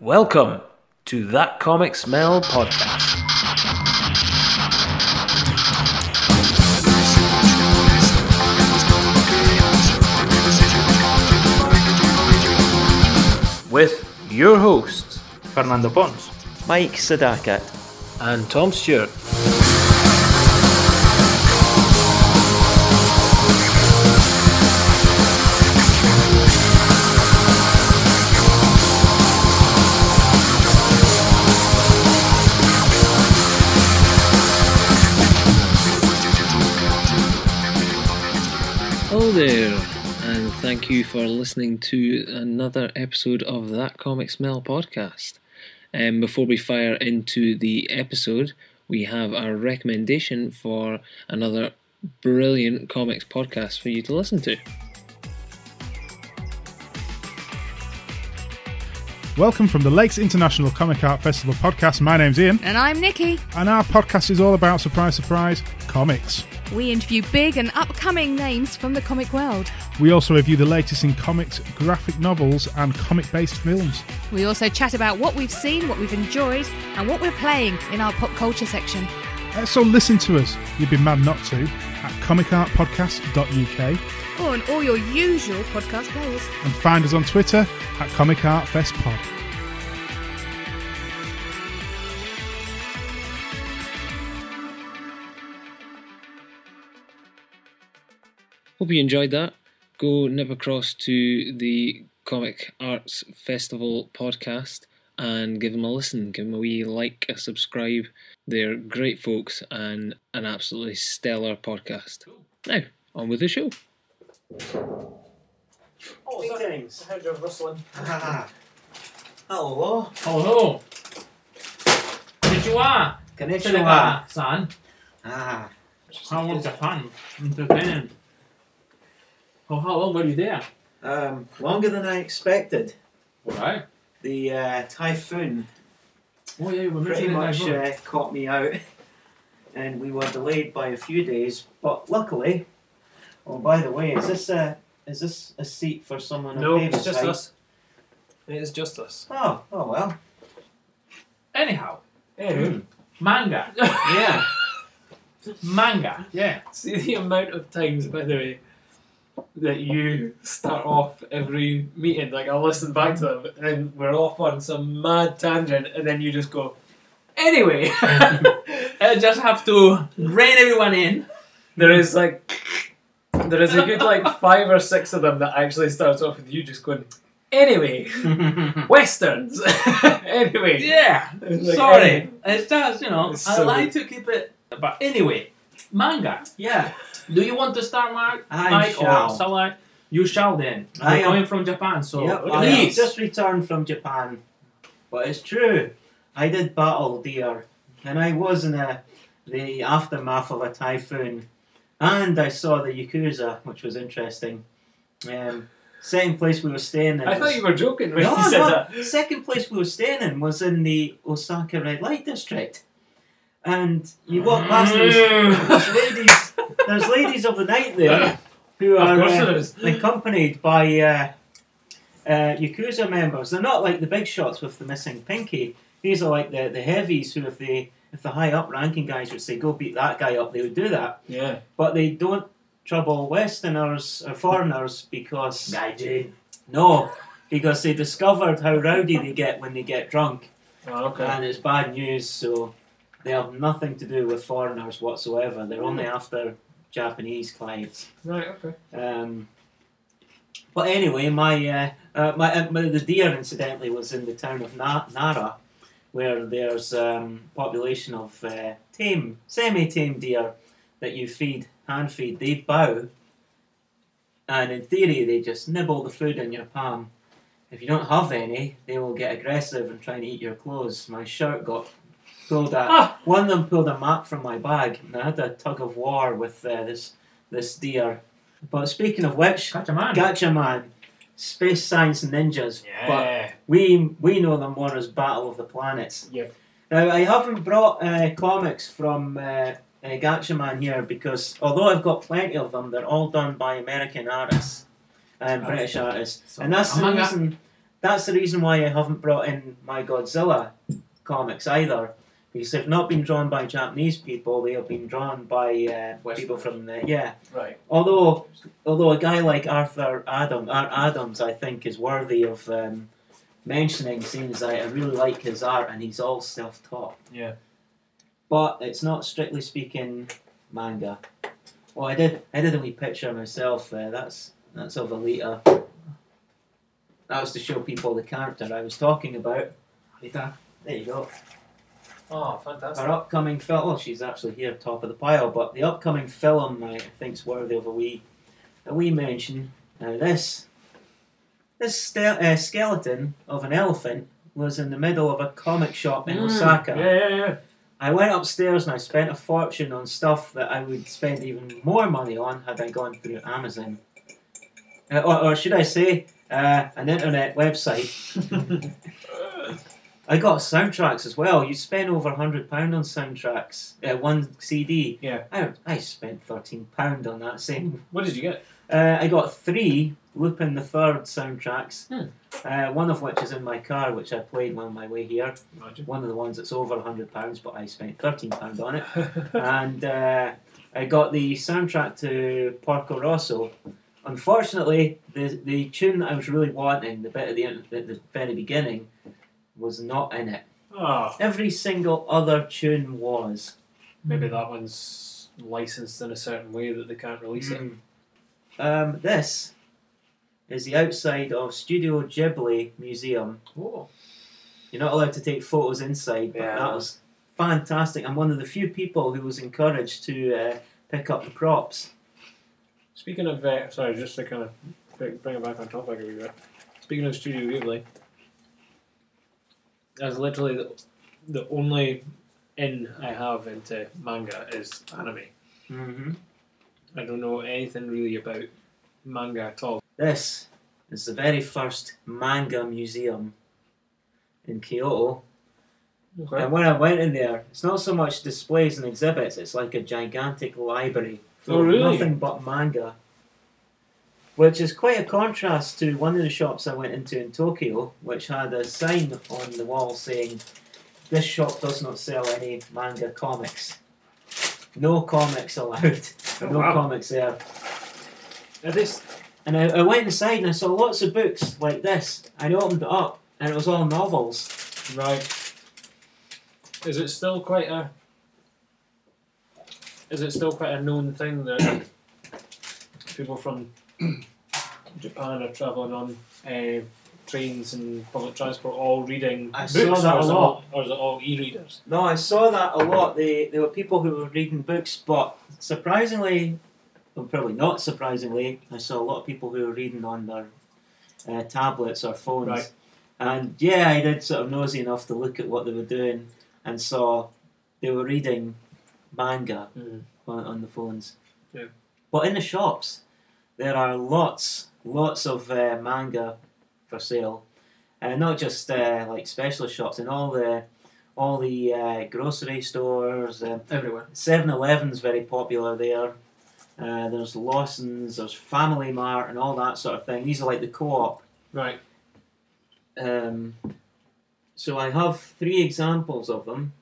Welcome to That Comic Smell podcast. With your hosts, Fernando Pons. Mike Sadakat. and Tom Stewart. You for listening to another episode of That Comic Smell podcast. Um, before we fire into the episode, we have our recommendation for another brilliant comics podcast for you to listen to. Welcome from the Lakes International Comic Art Festival podcast. My name's Ian, And I'm Nikki. and our podcast is all about surprise, surprise comics. We interview big and upcoming names from the comic world. We also review the latest in comics, graphic novels, and comic based films. We also chat about what we've seen, what we've enjoyed, and what we're playing in our pop culture section. Uh, so listen to us, you'd be mad not to, at comicartpodcast.uk Or on all your usual podcast players. and find us on Twitter at Comic Hope you enjoyed that. Go nip across to the Comic Arts Festival podcast and give them a listen. Give them a wee like, a subscribe. They're great folks and an absolutely stellar podcast. Now, on with the show. Greetings. Heard you rustling. Hello. Hello. Konnichiwa. Konnichiwa. san. Ah, How was Japan? Entertaining. Oh, how long were you there? um, longer than I expected. Alright. The uh, typhoon Oh, yeah, you were pretty much uh, caught me out, and we were delayed by a few days. But luckily, oh, by the way, is this a is this a seat for someone No, it's just height? us. It is just us. Oh, oh well. Anyhow. Anywho. Manga. Yeah. Manga. Yeah. See the amount of times, by the way, that you start off every meeting. Like I'll listen back to them, and we're off on some mad tangent, and then you just go. Anyway, I just have to rein everyone in. There is like, there is a good like five or six of them that actually starts off with you just going. Anyway, westerns. anyway, Yeah. Like, Sorry. It does, you know. It's I so like to keep it. But anyway, manga. yeah. Do you want to start, Mark? I Mike, shall. or shall I? You shall then. I You're am- coming from Japan, so Yep, I please. have just returned from Japan. But it's true. I did battle deer. And I was in a, the aftermath of a typhoon. And I saw the Yakuza, which was interesting. Um, second place we were staying in. I thought you were joking when no, you said no. that. Second place we were staying in was in the Osaka Red Light District. And you walk past those, Mm. ladies there's ladies of the night there who Of are course uh, there is. accompanied by uh, uh, Yakuza members. They're not like the big shots with the missing pinky. These are like the, the heavies who, if they if the high up ranking guys would say go beat that guy up, they would do that. Yeah. But they don't trouble Westerners or foreigners because Gaijin. no, because they discovered how rowdy they get when they get drunk, Oh, okay. and it's bad news. So they have nothing to do with foreigners whatsoever. They're only after Japanese clients. Right. Okay. Um, but anyway, my, uh, uh, my, uh, my the deer incidentally was in the town of Na- Nara, where there's um, population of uh, tame, semi-tame deer that you feed, hand feed. They bow, and in theory, they just nibble the food in your palm. If you don't have any, they will get aggressive and try and eat your clothes. My shirt got pulled out. Ah. One of them pulled a map from my bag, and I had a tug of war with uh, this this deer. But speaking of which, Gatchaman. Space science ninjas. But Yeah. we we know them more as Battle of the Planets. Yep. Now I haven't brought uh, comics from uh, uh, Gatchaman here because although I've got plenty of them, they're all done by American artists and British artists, So, and that's the reason that's the reason why I haven't brought in my Godzilla comics either. Because they've not been drawn by Japanese people; they have been drawn by uh, people from the yeah. Right. Although, although a guy like Arthur Adam, Art Adams, I think, is worthy of um, mentioning, seeing as I, I really like his art and he's all self-taught. Yeah. But it's not strictly speaking manga. Well, I did, I did a wee picture myself. Uh, that's that's of Alita. That was to show people the character I was talking about. Later. There you go. Oh, fantastic. Our upcoming film. Oh, she's actually here, top of the pile. But the upcoming film, I think's worthy of a wee, a wee mention. Now this, this ste- uh, skeleton of an elephant was in the middle of a comic shop in Mm, Osaka. Yeah, yeah, yeah. I went upstairs and I spent a fortune on stuff that I would spend even more money on had I gone through Amazon. Uh, or, or should I say, uh, an internet website. I got soundtracks as well. You spend over hundred pound on soundtracks. Uh, one CD. Yeah. I I spent thirteen pound on that same. What did you get? Uh, I got three Lupin the Third soundtracks. Hmm. Uh, one of which is in my car, which I played on my way here. Imagine. One of the ones that's over hundred pounds, but I spent thirteen pound on it. and uh, I got the soundtrack to Porco Rosso. Unfortunately, the the tune that I was really wanting, the bit at the end, at the very beginning, was not in it. oh, Every single other tune was. maybe that one's licensed in a certain way that they can't release it. Mm. Um, this is the outside of Studio Ghibli Museum. Oh. You're not allowed to take photos inside, but Yeah. that was fantastic. I'm one of the few people who was encouraged to uh, pick up the props. Speaking of, uh, sorry, just to kind of bring bring it back on topic a wee bit. Speaking of Studio Ghibli, that's literally the, the only in I have into manga is anime. Mm-hmm. I don't know anything really about manga at all. This is the very first manga museum in Kyoto. Okay. And when I went in there, it's not so much displays and exhibits, it's like a gigantic library Oh, really? nothing but manga. Which is quite a contrast to one of the shops I went into in Tokyo, which had a sign on the wall saying, This shop does not sell any manga comics. No comics allowed. Oh, no wow. comics there. It is. And I, I went inside and I saw lots of books like this. I opened it up and it was all novels. Right. Is it still quite a? Is it still quite a known thing that people from Japan are travelling on uh, trains and public transport all reading I books, saw that or a it lot. all- or is it all e-readers? No, I saw that a lot. They, there were people who were reading books, but surprisingly, well, probably not surprisingly, I saw a lot of people who were reading on their uh, tablets or phones. Right. And yeah, I did sort of nosy enough to look at what they were doing and saw they were reading manga Mm. on, on the phones. Yeah. But in the shops, there are lots, lots of uh, manga for sale, and not just uh, like specialist shops. In all the, all the uh, grocery stores, Everywhere. 7-Eleven's very popular there. Uh, there's Lawson's, there's Family Mart, and all that sort of thing. These are like the co-op. Right. Um, so I have three examples of them,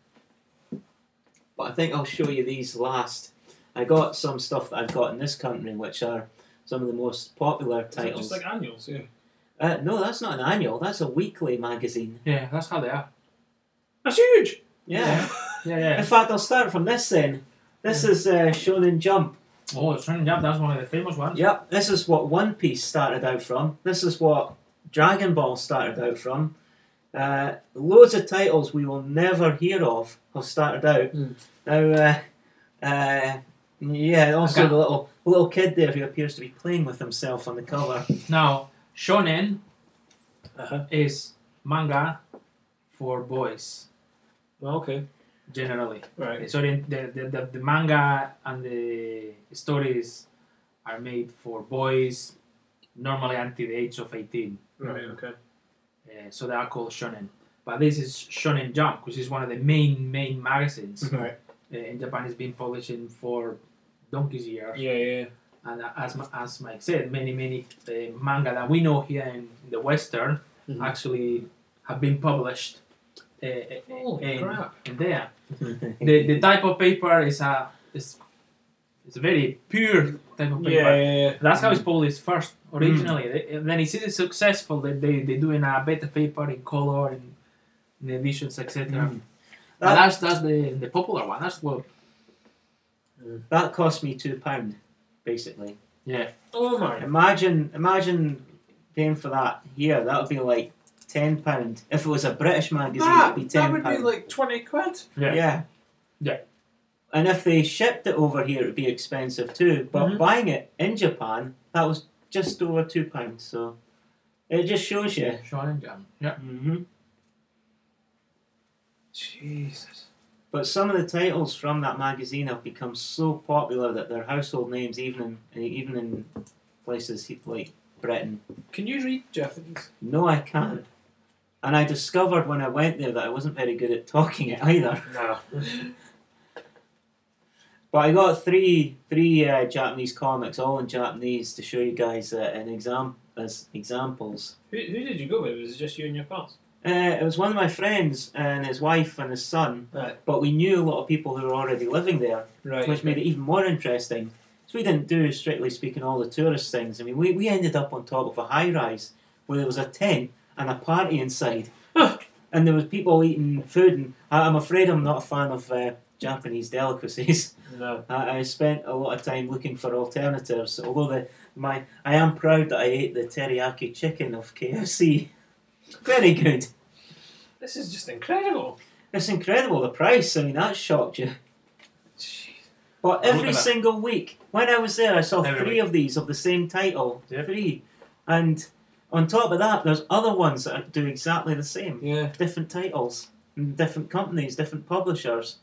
but I think I'll show you these last. I got some stuff that I've got in this country, which are some of the most popular Is it titles. just like annuals? Yeah. uh, no, that's not an annual. That's a weekly magazine. Yeah, that's how they are. That's huge. Yeah. Yeah, In yeah. fact, I'll start from this then. This is uh, Shonen Jump. Oh, it's Training Jump, that's one of the famous ones. Yep, this is what One Piece started out from. This is what Dragon Ball started out from. Uh, loads of titles we will never hear of have started out. Hmm. Now, uh, uh, yeah, also the little little kid there who appears to be playing with himself on the cover. Now, Shonen Uh-huh. is manga for boys, Okay. generally. Right. So the, the, the, the, the manga and the stories are made for boys, normally until the age of 18. Right. Okay. Uh, so they are called shonen. But this is Shonen Jump, which is one of the main main magazines Right. uh, in Japan. It's been publishing for donkey's years, Yeah. Yeah. and uh, as as Mike said, many many uh, manga that we know here in the Western Mhm. actually have been published uh, Holy in, crap. in there. The, the type of paper is a is, is a very pure type of paper. Yeah, yeah, yeah. That's how it's published first originally. They- And then it's it's successful that they they doing a better paper in color and in editions etc. Mm. That- that's that's the the popular one. That's what That cost me two pound, basically. yeah. Oh my. Imagine, imagine paying for that here. That would be like ten pound. If it was a British magazine, That, it'd be ten. that ten would be like 20 quid. Yeah. yeah. Yeah. And if they shipped it over here, it'd be expensive too. But Mhm. buying it in Japan, that was just over two pounds. So it just shows you. Shonen Jump. Yeah. hmm Jesus. But some of the titles from that magazine have become so popular that they're household names, even in even in places like Britain. Can you read Japanese? No, I can't. And I discovered when I went there that I wasn't very good at talking it either. No. But I got three three uh, Japanese comics, all in Japanese, to show you guys uh, an exam as examples. who, who did you go with? Was it just you and your pals? Uh, it was one of my friends and his wife and his son, Right. but we knew a lot of people who were already living there, Right. which made it even more interesting. So we didn't do, strictly speaking, all the tourist things. I mean, we, we ended up on top of a high rise where there was a tent and a party inside, and there was people eating food. And I, I'm afraid I'm not a fan of uh, Japanese delicacies. No. I, I spent a lot of time looking for alternatives. Although the my I am proud that I ate the teriyaki chicken of KFC. Very good. This is just incredible. It's incredible the price. I mean that shocked you. Jeez. But Look every at single week, when I was there, I saw Every three week. of these of the same title. Yep. Three, and on top of that, there's other ones that do exactly the same. Yeah. Different titles, and different companies, different publishers.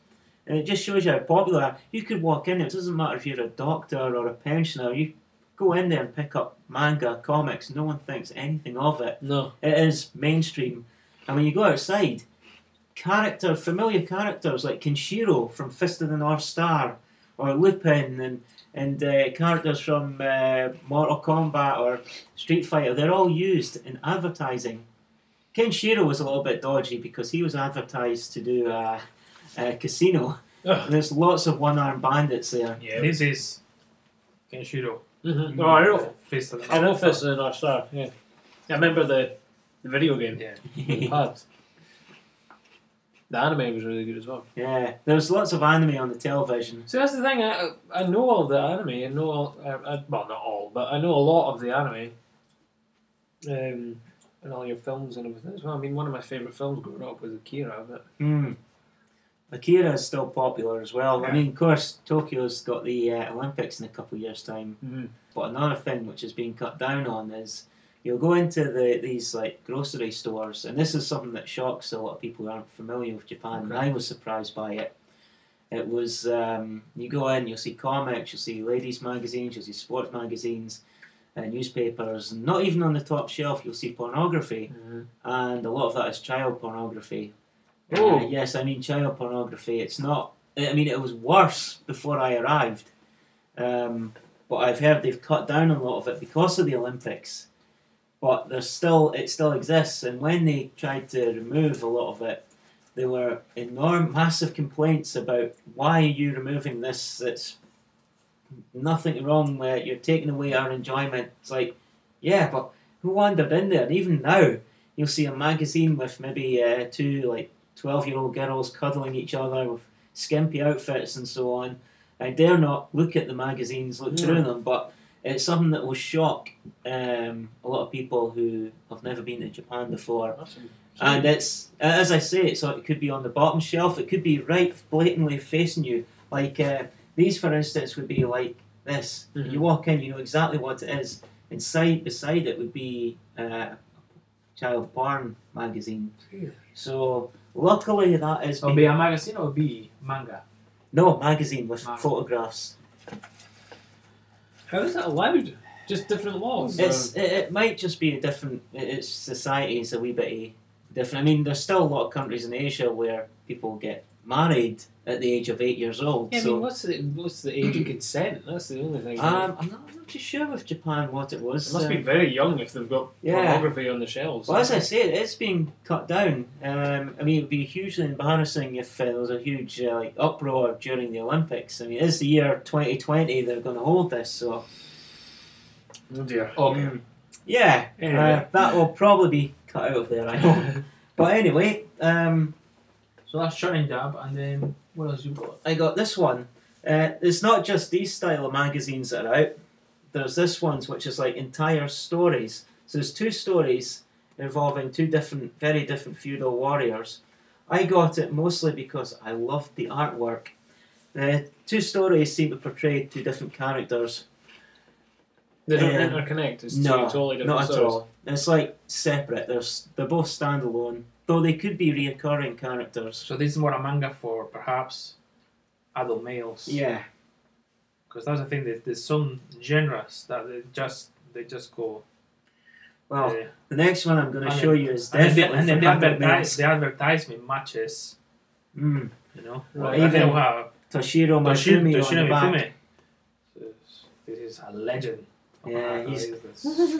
And it just shows you how popular. You could walk in. There, it doesn't matter if you're a doctor or a pensioner. You go in there and pick up manga, comics. No one thinks anything of it. No. It is mainstream. And when you go outside, character, familiar characters like Kenshiro from Fist of the North Star, or Lupin, and and uh, characters from uh, Mortal Kombat or Street Fighter, they're all used in advertising. Kenshiro was a little bit dodgy because he was advertised to do a, a casino. Ugh. There's lots of one-armed bandits there. Yeah. This is Kenshiro. Mm-hmm. Oh, I know. Fist of the I know Fist of the North Star. Yeah. I remember the, the video game. Yeah. The pads. The anime was really good as well. yeah, there's lots of anime on the television. So that's the thing. I I know all the anime. I know all. I, I, well, not all, but I know a lot of the anime. Um, and all your films and everything as well. I mean, one of my favorite films growing up was Akira. But Hmm. Akira is still popular as well. I mean, of course, Tokyo's got the uh, Olympics in a couple of years' time. Mhm. But another thing which is being cut down on is you'll go into the these like grocery stores, and this is something that shocks a lot of people who aren't familiar with Japan. And I was surprised by it. It was um, you go in, you'll see comics, you'll see ladies' magazines, you'll see sports magazines, uh, newspapers, and not even on the top shelf you'll see pornography, and a lot of that is child pornography. Oh. Uh, yes, I mean child pornography. It's not. I mean, it was worse before I arrived, um, but I've heard they've cut down a lot of it because of the Olympics. But there's still, it still exists, and when they tried to remove a lot of it, there were enormous, massive complaints about why are you removing this? It's nothing wrong with it. You're taking away our enjoyment. It's like, yeah, but who wandered in there? And even now, you'll see a magazine with maybe uh, two like 12 year old girls cuddling each other with skimpy outfits and so on. I dare not look at the magazines, look through them, but it's something that will shock um, a lot of people who have never been to Japan before. That's And it's, as I say, so it could be on the bottom shelf, it could be right blatantly facing you. Like uh, these, for instance, would be like this. Mhm. You walk in, you know exactly what it is. Inside, beside it would be uh, a child porn magazine. So luckily that is It'll be a magazine or be manga? no magazine with Manga. photographs. How is that allowed? Just different laws. It's it, it might just be a different. it- It's society is a wee bit eh, different. I mean, there's still a lot of countries in Asia where people get married at the age of eight years old. Yeah, I mean, what's the what's the age of consent? That's the only thing. um, I'm, not, I'm not too sure with Japan what it was. it must be um, very young if they've got Yeah. pornography on the shelves. Well, as I said, it's being cut down. Um, I mean, it would be hugely embarrassing if uh, there was a huge uh, like uproar during the Olympics. I mean, it's the year 2020 they're going to hold this, so oh dear. Okay. yeah, Anyway. uh, that will probably be cut out of there. I hope. but anyway, um, So that's Shonen Jump, and then what else you got? I got this one. Uh, it's not just these style of magazines that are out. There's this one's which is like entire stories. So there's two stories involving two different, very different feudal warriors. I got it mostly because I loved the artwork. The two stories seem to portray two different characters. They don't Um, interconnect. It's no, two totally different Not at stories. all. It's like separate. There's they're both standalone, though they could be reoccurring characters. So this is more a manga for perhaps adult males. Yeah. Because that's the thing. That there's some genres that they just they just go. Well, uh, the next one I'm going to show you is and then, definitely and then for the, adult advertise, males. the advertisement matches. Mm. You know, Right. Like, Even have Toshiro on Toshiro. Mifune. This is a legend. Yeah, he's.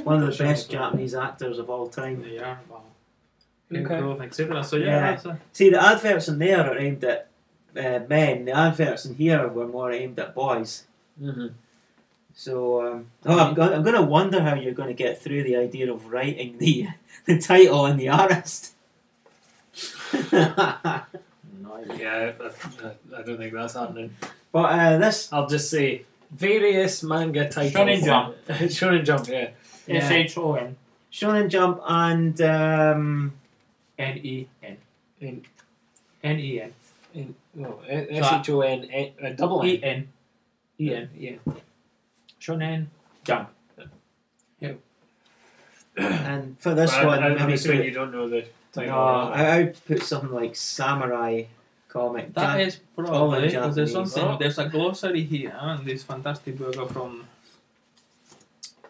One of the best Japanese actors of all time. They are. Wow. Okay. Etc. So yeah, Yeah. See, the adverts in there are aimed at uh, men. The adverts in here were more aimed at boys. Mm-hmm. So, um, oh, I'm, go- I'm going to wonder how you're going to get through the idea of writing the the title and the artist. no, Yeah, I, I don't think that's happening. uh, this, I'll just say various manga titles. Shonen Jump. Shonen Jump, yeah. Yeah. S H O N Shonen Jump and um, N E N In, N E N in, no, S H O N, N- uh, double E N. N E N Yeah. Shonen Jump. and for this Well, one, I, I'm assuming you don't know the title. no, I, I put something like Samurai comic. That Jan- is probably because there's something. Oh. There's a glossary here and this fantastic burger from.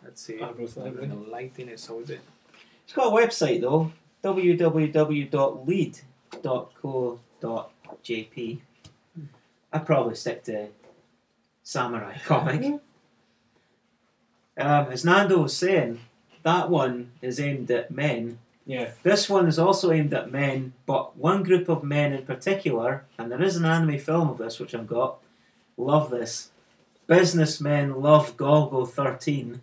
Let's see. Arbroath Library. The lighting is so bit. It's got a website though www.lead.co.jp. I'd probably stick to Samurai comic. Um, as Nando was saying, that one is aimed at men. Yeah. This one is also aimed at men, but one group of men in particular, and there is an anime film of this which I've got, love this. Businessmen love Golgo 13.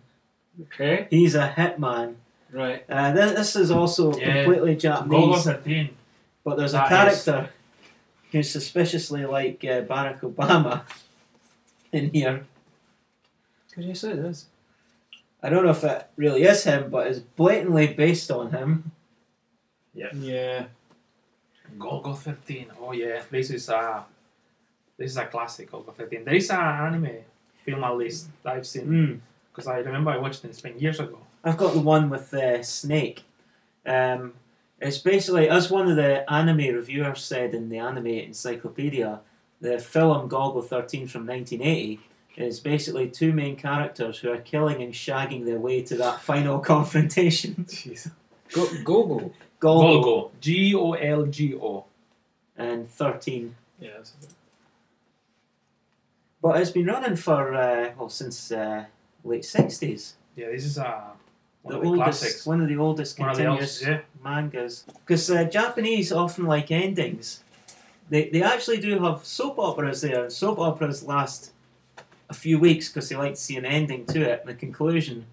Okay. He's a hitman. Right. Uh, this, this is also Yeah. completely Gogo Japanese, 13. but there's a That character who's suspiciously like uh, Barack Obama in here. Because you said this. I don't know if it really is him, but it's blatantly based on him. Yeah. Yeah. Golgo 13. Oh yeah, this is a this is a classic Golgo 13. There is an anime film at least that I've seen Mm. because I remember I watched it in Spain years ago. I've got the one with the snake. Um, it's basically, as one of the anime reviewers said in the Anime Encyclopedia, the film Golgo 13 from 1980 is basically two main characters who are killing and shagging their way to that final confrontation. Jeez. Go Gogo. Golgo Golgo. G O L G O. and 13. Yeah. That's But it's been running for, uh, well, since uh, late 60s. Yeah, this is a one The the oldest, classics. one of the oldest One the continuous yeah. mangas. Because uh, Japanese often like endings. They, they actually do have soap operas there. Soap operas last a few weeks because they like to see an ending to it, the conclusion.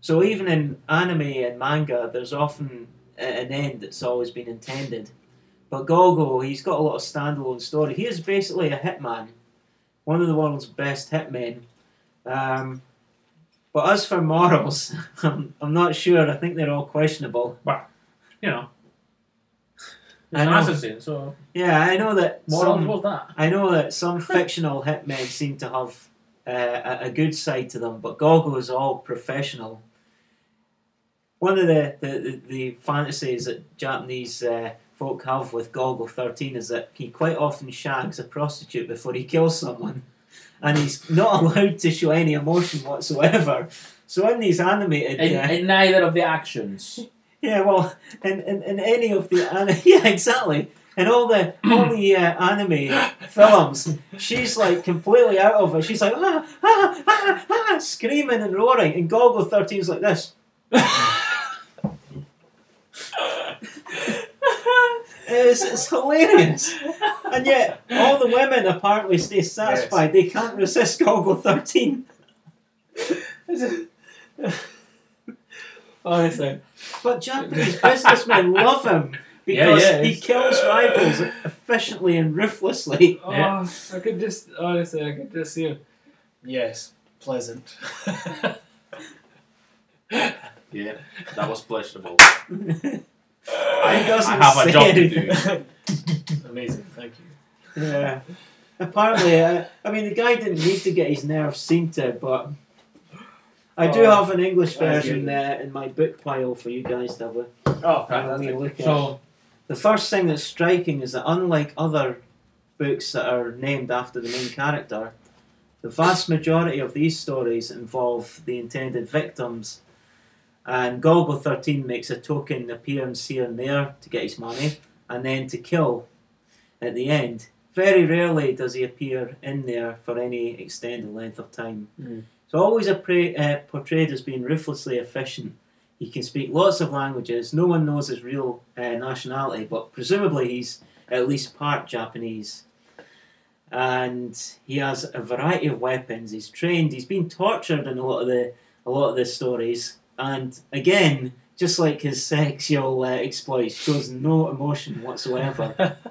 So even in anime and manga, there's often an end that's always been intended. But Golgo, he's got a lot of standalone story. He is basically a hitman, one of the world's best hitmen. Um, but as for morals, I'm, I'm not sure. I think they're all questionable. You know. He's I an know. assassin, so Yeah, I know that morals some, was that. I know that some fictional hitmen seem to have uh, a, a good side to them, but Golgo is all professional. One of the, the, the, the fantasies that Japanese uh, folk have with Golgo 13 is that he quite often shags a prostitute before he kills someone. And he's not allowed to show any emotion whatsoever. So in these animated... In, uh, in neither of the actions. Yeah, well, in, in, in any of the yeah, exactly. in all the all the uh, anime films, she's like completely out of it. She's like ah, ah, ah, ah, screaming and roaring, and Golgo 13's like this. It's, it's hilarious. And yet, all the women apparently stay satisfied. They can't resist Golgo 13. Honestly. But Japanese businessmen love him because Yeah, yeah, he it's- kills rivals efficiently and ruthlessly. Oh, Yeah. I could just, honestly, I could just see him. Yes, pleasant. Yeah, that was pleasurable. he I doesn't have a say job to anything. do. Amazing, thank you. Yeah. Apparently, uh, I mean, the guy didn't need to get his nerves seen to, but I do Oh, have an English version there uh, in my book pile for you guys to have a Oh, have a look at. So, The first thing that's striking is that unlike other books that are named after the main character, the vast majority of these stories involve the intended victims. And Golgo 13 makes a token appearance here and there to get his money, and then to kill at the end. Very rarely does he appear in there for any extended length of time. Mm. So always appra- uh, portrayed as being ruthlessly efficient. He can speak lots of languages. No one knows his real uh, nationality, but presumably he's at least part Japanese. And he has a variety of weapons. He's trained. He's been tortured in a lot of the a lot of the stories. And again, just like his sexual uh, exploits, shows no emotion whatsoever.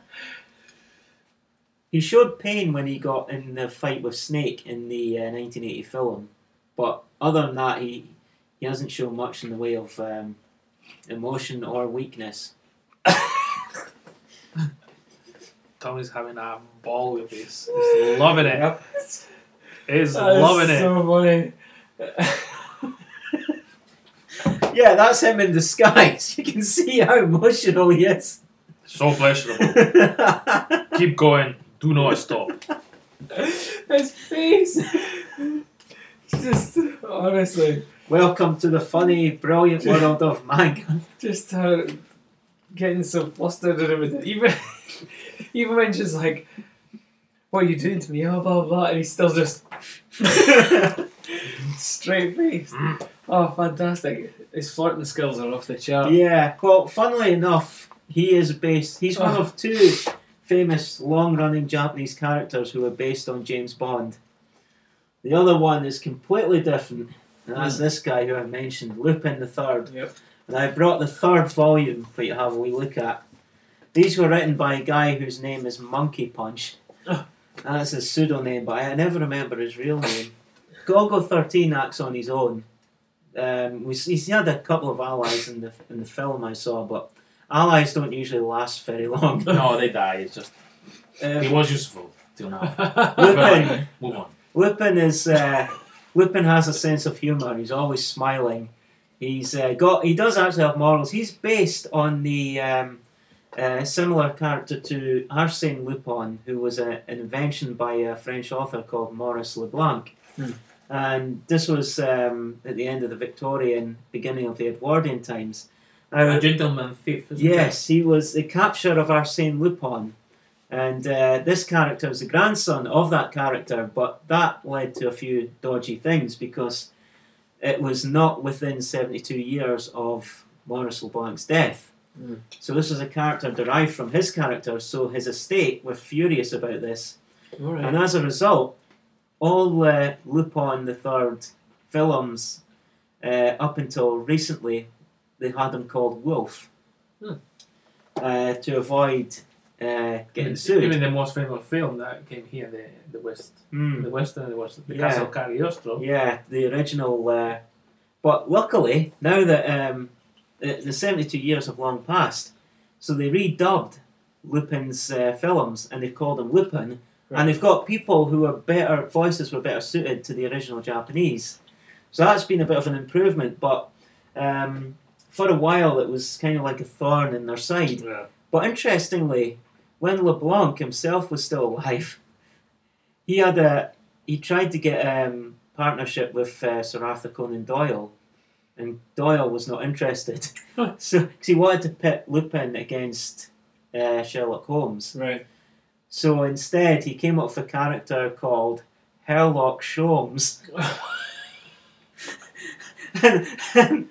he showed pain when he got in the fight with Snake in the uh, 1980 film, but other than that, he he hasn't shown much in the way of um, emotion or weakness. Tommy's having a ball with this. He's loving it. He's That is loving it. so funny. Yeah, that's him in disguise. You can see how emotional he is. So pleasurable. Keep going. Do not stop. His face. just honestly, Welcome to the funny, brilliant world of manga. just how getting so flustered and everything. Even even when she's like, "What are you doing to me?" Oh, blah blah, blah and he's still just straight face. Mm. Oh, fantastic! His flirting skills are off the chart. Yeah, well, funnily enough, he is based. He's one oh. of two famous long-running Japanese characters who are based on James Bond. The other one is completely different, and that's hmm. this guy who I mentioned, Lupin the Third. Yep. And I brought the third volume for you to have a wee look at. These were written by a guy whose name is Monkey Punch. Oh. And that's his pseudonym, but I never remember his real name. Golgo 13 acts on his own. Um, we, he's had a couple of allies in the in the film I saw, but allies don't usually last very long. No, they die. It's just he Um, was useful till now. Lupin, Move on. Lupin is uh, Lupin has a sense of humour. He's always smiling. He's uh, got. He does actually have morals. He's based on the um, uh, similar character to Arsène Lupin, who was a, an invention by a French author called Maurice Leblanc. Hmm. And this was um, at the end of the Victorian, beginning of the Edwardian times. Now, A gentleman thief. Isn't Yes, he was the capture of Arsène Lupin. And uh, this character was the grandson of that character, but that led to a few dodgy things because it was not within 72 years of Maurice Leblanc's death. Mm. So this was a character derived from his character, so his estate were furious about this. All right. And as a result, all uh, Lupin the Third films, uh, up until recently, they had him called Wolf Hmm. uh, to avoid uh, getting Even, sued. even the most famous film that came here, the the West, Hmm. the Western, was the Yeah. Castle Cagliostro. Yeah, the original. Uh, but luckily, now that um, the, the 72 years have long passed, so they redubbed Lupin's uh, films and they've called him Lupin. And they've got people who are better, voices were better suited to the original Japanese. So that's been a bit of an improvement, but um, for a while it was kind of like a thorn in their side. Yeah. But interestingly, when LeBlanc himself was still alive, he had a he tried to get um, partnership with uh, Sir Arthur Conan Doyle, and Doyle was not interested. so 'cause he wanted to pit Lupin against uh, Sherlock Holmes. Right. So instead, he came up with a character called Herlock Sholmes.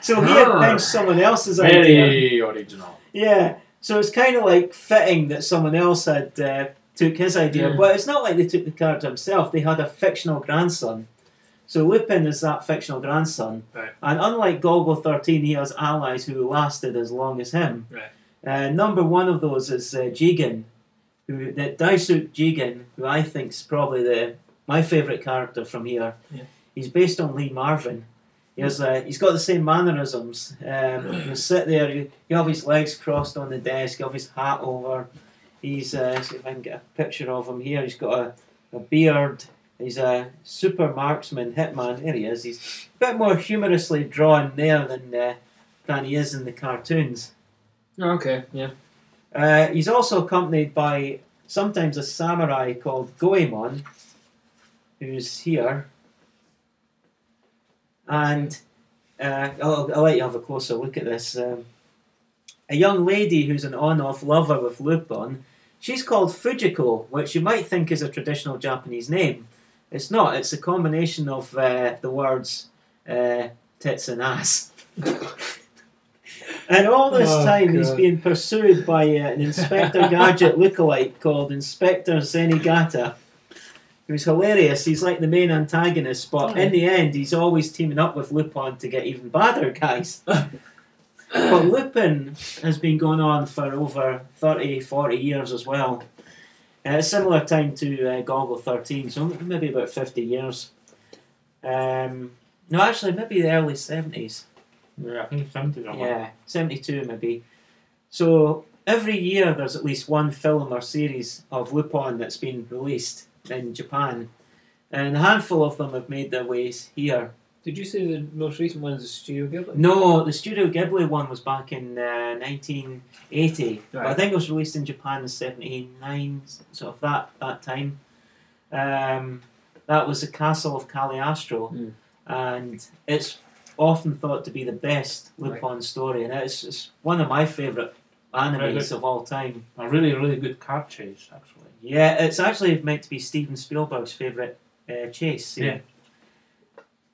so he had picked someone else's idea. Very original. Yeah, so it's kind of like fitting that someone else had uh, took his idea, Mm. but it's not like they took the character himself. They had a fictional grandson. So Lupin is that fictional grandson, Right. and unlike Golgo thirteen, he has allies who lasted as long as him. Right. Uh, number one of those is uh, Jigen, who that Daisuke Jigen, who I think is probably the my favourite character from here. Yeah. He's based on Lee Marvin. He has, uh, he's got the same mannerisms. Um, he'll sit there, he- he'll have his legs crossed on the desk, he'll have his hat over. He's, uh, see if I can get a picture of him here. He's got a, a beard. He's a super marksman, hitman. There he is. He's a bit more humorously drawn there than uh, than he is in the cartoons. Okay. Yeah. Uh, he's also accompanied by sometimes a samurai called Goemon, who's here. And uh, I'll, I'll let you have a closer look at this. Um, a young lady who's an on off lover with Lupin, she's called Fujiko, which you might think is a traditional Japanese name. It's not, it's a combination of uh, the words uh, tits and ass. And all this Oh, time, he's God. being pursued by uh, an Inspector Gadget lookalike called Inspector Zenigata, who's hilarious. He's like the main antagonist, but in the end, he's always teaming up with Lupin to get even badder guys. but Lupin has been going on for over 30, 40 years as well. A similar time to uh, Golgo 13, so maybe about 50 years. Um, no, actually, maybe the early 70s. Yeah, I think something like that. Yeah, 72 maybe. So every year there's at least one film or series of Lupin that's been released in Japan. And a handful of them have made their ways here. Did you say the most recent one is the Studio Ghibli? No, the Studio Ghibli one was back in uh, 1980. But I think it was released in Japan in 79, sort of that, that time. Um, that was the Castle of Cagliostro. Mm. And it's often thought to be the best Lupin story. And it's, it's one of my favourite animes of all time. A really, really good car chase, actually. Yeah, it's actually meant to be Steven Spielberg's favourite uh, chase scene. Yeah.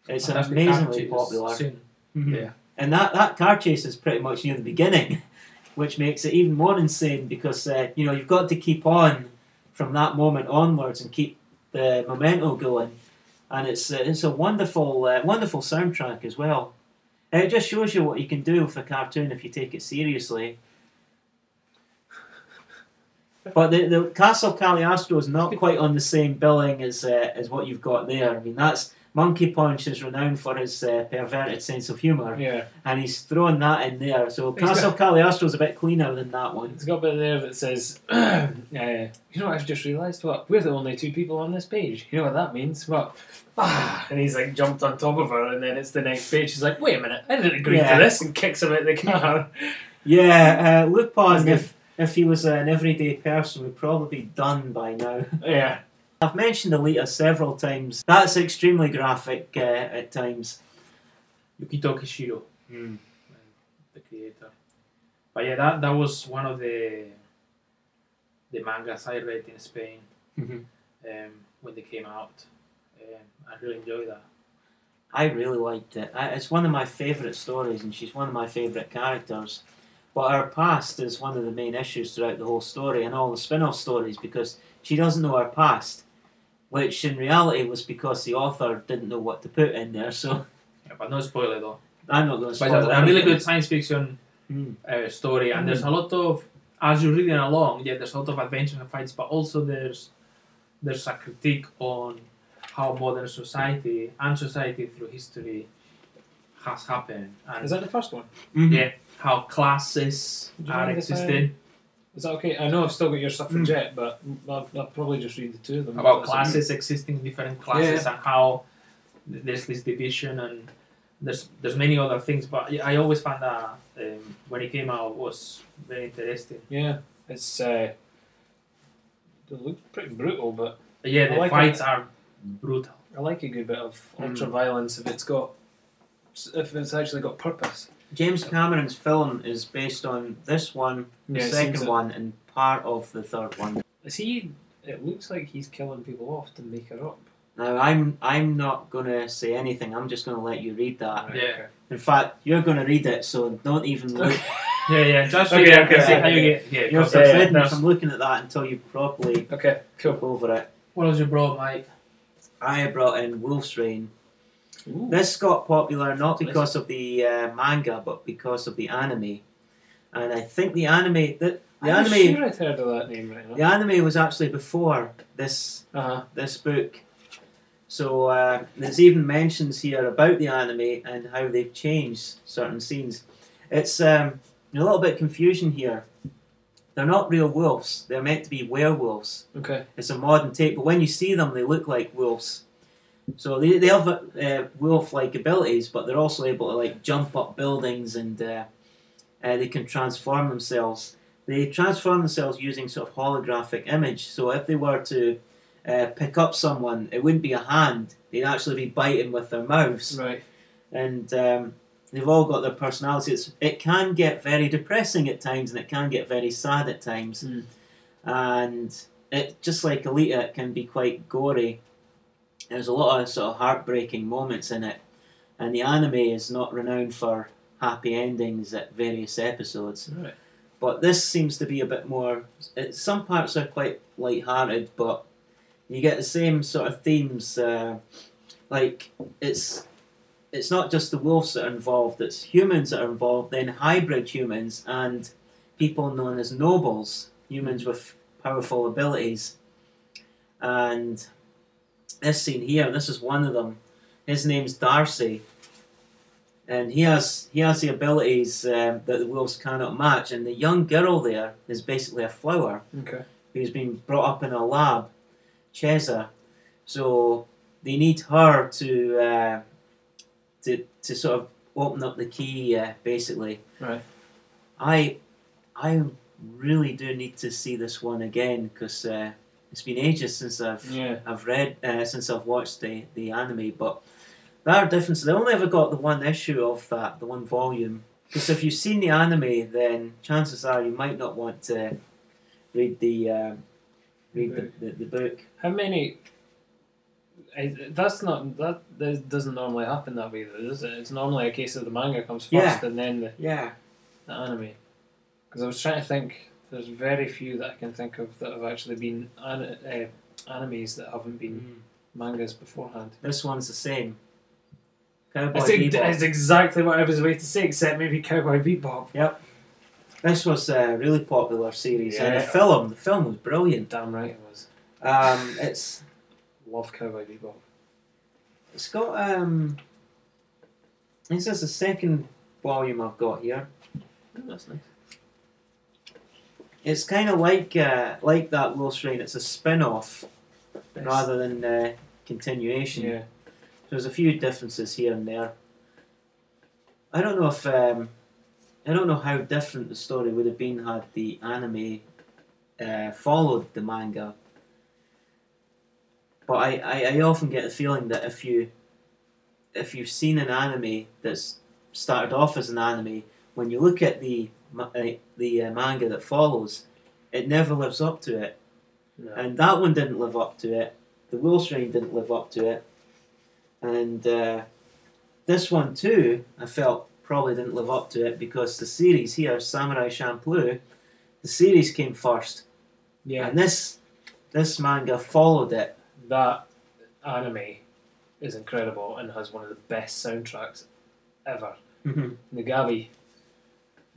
It's Fantastic car amazingly popular. scene. Mhm. Yeah. And that, that car chase is pretty much near the beginning, which makes it even more insane because uh, you know you've got to keep on from that moment onwards and keep the memento going. And it's uh, it's a wonderful uh, wonderful soundtrack as well. And it just shows you what you can do with a cartoon if you take it seriously. But the, the Castle Cagliostro is not quite on the same billing as uh, as what you've got there. I mean, that's Monkey Punch is renowned for his uh, perverted sense of humour, Yeah. and he's thrown that in there. So He's Castle Cagliostro is a bit cleaner than that one. It's got a bit there that says, uh, you know, what I've just realised what we're the only two people on this page. You know what that means? What? Ah, and he's like jumped on top of her, and then it's the next page. She's like, "Wait a minute, I didn't agree Yeah. to this," and kicks him out the car. Yeah, uh, Lupin, if if he was an everyday person, would probably be done by now. yeah, I've mentioned Alita several times. That's extremely graphic uh, at times. Yukito Kishiro, the creator. But yeah, that, that was one of the the mangas I read in Spain Mhm. um, when they came out. Um, I really enjoyed that. I really liked it. I, it's one of my favourite stories, and she's one of my favourite characters. But her past is one of the main issues throughout the whole story and all the spin off stories because she doesn't know her past, which in reality was because the author didn't know what to put in there. So Yeah, but no spoiler though. I'm not going to But spoil it's a, a really good science fiction Mm. uh, story, and there's a lot of as you're reading along. Yeah, there's a lot of adventures and fights, but also there's there's a critique on how modern society and society through history has happened, and is that the first one? Mhm. yeah, how classes Do are mind I- existing. Is that okay? I know I've still got your suffragette, but I'll, I'll probably just read the two of them. about classes existing different classes and how there's this division and there's there's many other things but I I always found that um, when it came out was very interesting Yeah, it's uh, it looks pretty brutal, but But yeah the like fights are brutal I like a good bit of Mm. ultra violence if it's got if it's actually got purpose. James Cameron's film is based on this one, the Yeah, second seems that- one, and part of the third one. Is he? It looks like he's killing people off to make her up. Now, I'm I'm not gonna say anything. I'm just gonna let you read that. Right, Yeah. okay. In fact, you're gonna read it, so don't even look. Yeah, yeah. Just Okay, read it okay, and see okay, how you get. Yeah, You're because, Yeah, yeah, forbidden from looking at that until you properly Okay. Cool. over it. What was your bro, Mike? I brought in Wolf's Rain. Ooh. This got popular not because of the uh, manga, but because of the anime. And I think the anime, the, the I'm anime, sure I'd heard of that name right the anime was actually before this Uh huh. this book. So uh, there's even mentions here about the anime and how they've changed certain scenes. It's um, a little bit confusion here. They're not real wolves. They're meant to be werewolves. Okay. It's a modern take, but when you see them, they look like wolves. So they, they have uh, wolf-like abilities, but they're also able to like jump up buildings and uh, uh, they can transform themselves. They transform themselves using sort of holographic image. So if they were to uh, pick up someone, it wouldn't be a hand. They'd actually be biting with their mouths Right. and um, they've all got their personalities. It can get very depressing at times, and it can get very sad at times. Mm. And it just like Alita, it can be quite gory. There's a lot of sort of heartbreaking moments in it, and the anime is not renowned for happy endings at various episodes. Right. But this seems to be a bit more. It, some parts are quite light-hearted, but you get the same sort of themes. Uh, like it's it's not just the wolves that are involved; it's humans that are involved. Then hybrid humans and people known as nobles, humans with powerful abilities. And this scene here, this is one of them. His name's Darcia, and he has he has the abilities um, that the wolves cannot match. And the young girl there is basically a flower Okay. who's been brought up in a lab, Cheza. So they need her to uh, to to sort of open up the key, uh, basically. Right. I I really do need to see this one again because uh, it's been ages since I've Yeah. I've read uh, since I've watched the the anime, but there are differences. I only ever got the one issue of that, the one volume. Because if you've seen the anime, then chances are you might not want to read the uh, read the, the, the book. How many? I, that's not that, that doesn't normally happen that way though, does it? It's normally a case of the manga comes first Yeah. and then the, Yeah. the anime. Because I was trying to think, there's very few that I can think of that have actually been an, uh, animes that haven't been mangas beforehand. This one's the same. Cowboy ex- Bebop. that's exactly what I was waiting to say, except maybe Cowboy Bebop. Yep. This was a really popular series, and the film, the film was brilliant. Damn right it was. Um, it's Love Cowboy Bebop. it's got um. This is the second volume I've got here. Oh, that's nice. It's kind of like uh, like that Wolf's Rain. It's a spin-off rather than uh, continuation. Yeah. There's a few differences here and there. I don't know if um, I don't know how different the story would have been had the anime uh, followed the manga. But I, I, I often get the feeling that if you if you've seen an anime that's started off as an anime, when you look at the the uh, manga that follows, it never lives up to it. No. And that one didn't live up to it. The Wolf's Rain didn't live up to it. And uh, this one too, I felt probably didn't live up to it because the series here, Samurai Champloo, the series came first. yeah. And this this manga followed it. that anime is incredible and has one of the best soundtracks ever. Mm-hmm. Nujabes,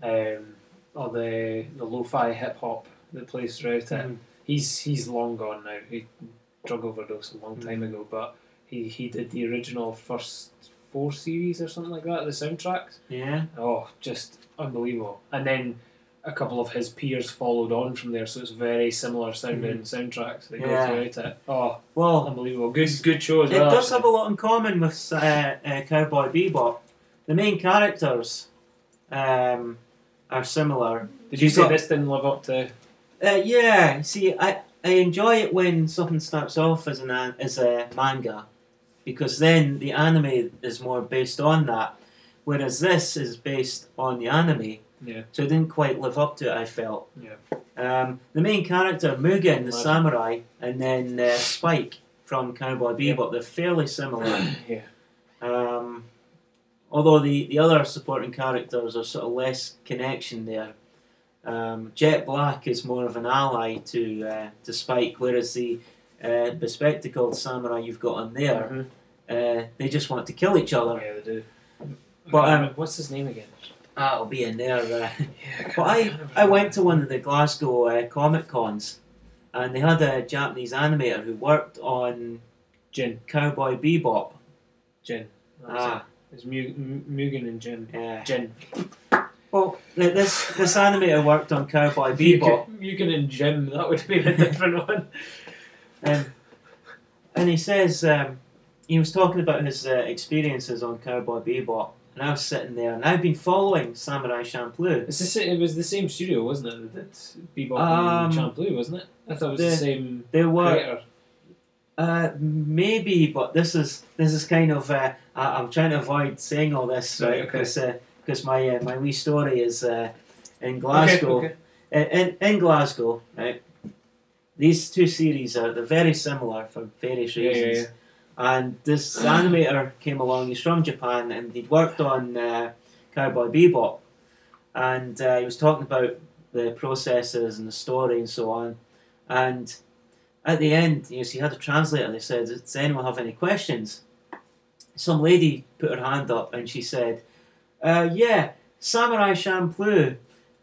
um, or the the lo-fi hip hop that plays throughout it. Mhm. He's he's long gone now. He drug overdose a long time Mhm. ago, but he he did the original first four series or something like that. The soundtracks, Yeah. oh, just unbelievable. And then a couple of his peers followed on from there, so it's very similar sounding soundtracks that. Yeah. go throughout it. Oh, Well, unbelievable! Good good show as it well. does have a lot in common with uh, uh, Cowboy Bebop. The main characters um, are similar. Did you You've say got- this didn't live up to? Uh, yeah, see, I, I enjoy it when something starts off as an as a manga, because then the anime is more based on that. whereas this is based on the anime. Yeah. So it didn't quite live up to it. I felt. Yeah. Um, the main character Mugen, the samurai, and then uh, Spike from Cowboy Bebop, they're fairly similar. Yeah. Um, although the, the other supporting characters are sort of less connection there. Um, Jet Black is more of an ally to uh, to Spike, whereas the uh, bespectacled samurai you've got on there, uh, they just want to kill each other. Yeah, they do. But, um, what's his name again? That'll be in there. Uh, Yeah, but I, I went to one of the Glasgow uh, Comic Cons, and they had a Japanese animator who worked on Jin. Cowboy Bebop. Jin. Ah, It's Mu- Mugen and Jin. yeah. Jin. Well, th- this this animator worked on Cowboy Bebop. Mugen, Mugen and Jim. That would have been a different one. Um, and he says um, he was talking about his uh, experiences on Cowboy Bebop, and I was sitting there, and I've been following Samurai Champloo. It's the it was the same studio, wasn't it? That Bebop Um, and Champloo, wasn't it? I thought it was the, the- same They were creator. uh, maybe, but this is this is kind of uh, I, I'm trying to avoid saying all this Right, right okay. because because my uh, my wee story is uh, in Glasgow. Okay, okay. In, in, Glasgow, right? These two series are they're very similar for various Yeah, reasons. yeah, yeah. And this animator came along. He's from Japan, and he'd worked on uh, Cowboy Bebop, and uh, he was talking about the processes and the story and so on. And at the end, you know, so he had a translator. They said, "Does anyone have any questions?" Some lady put her hand up, and she said, uh, "Yeah, Samurai Champloo."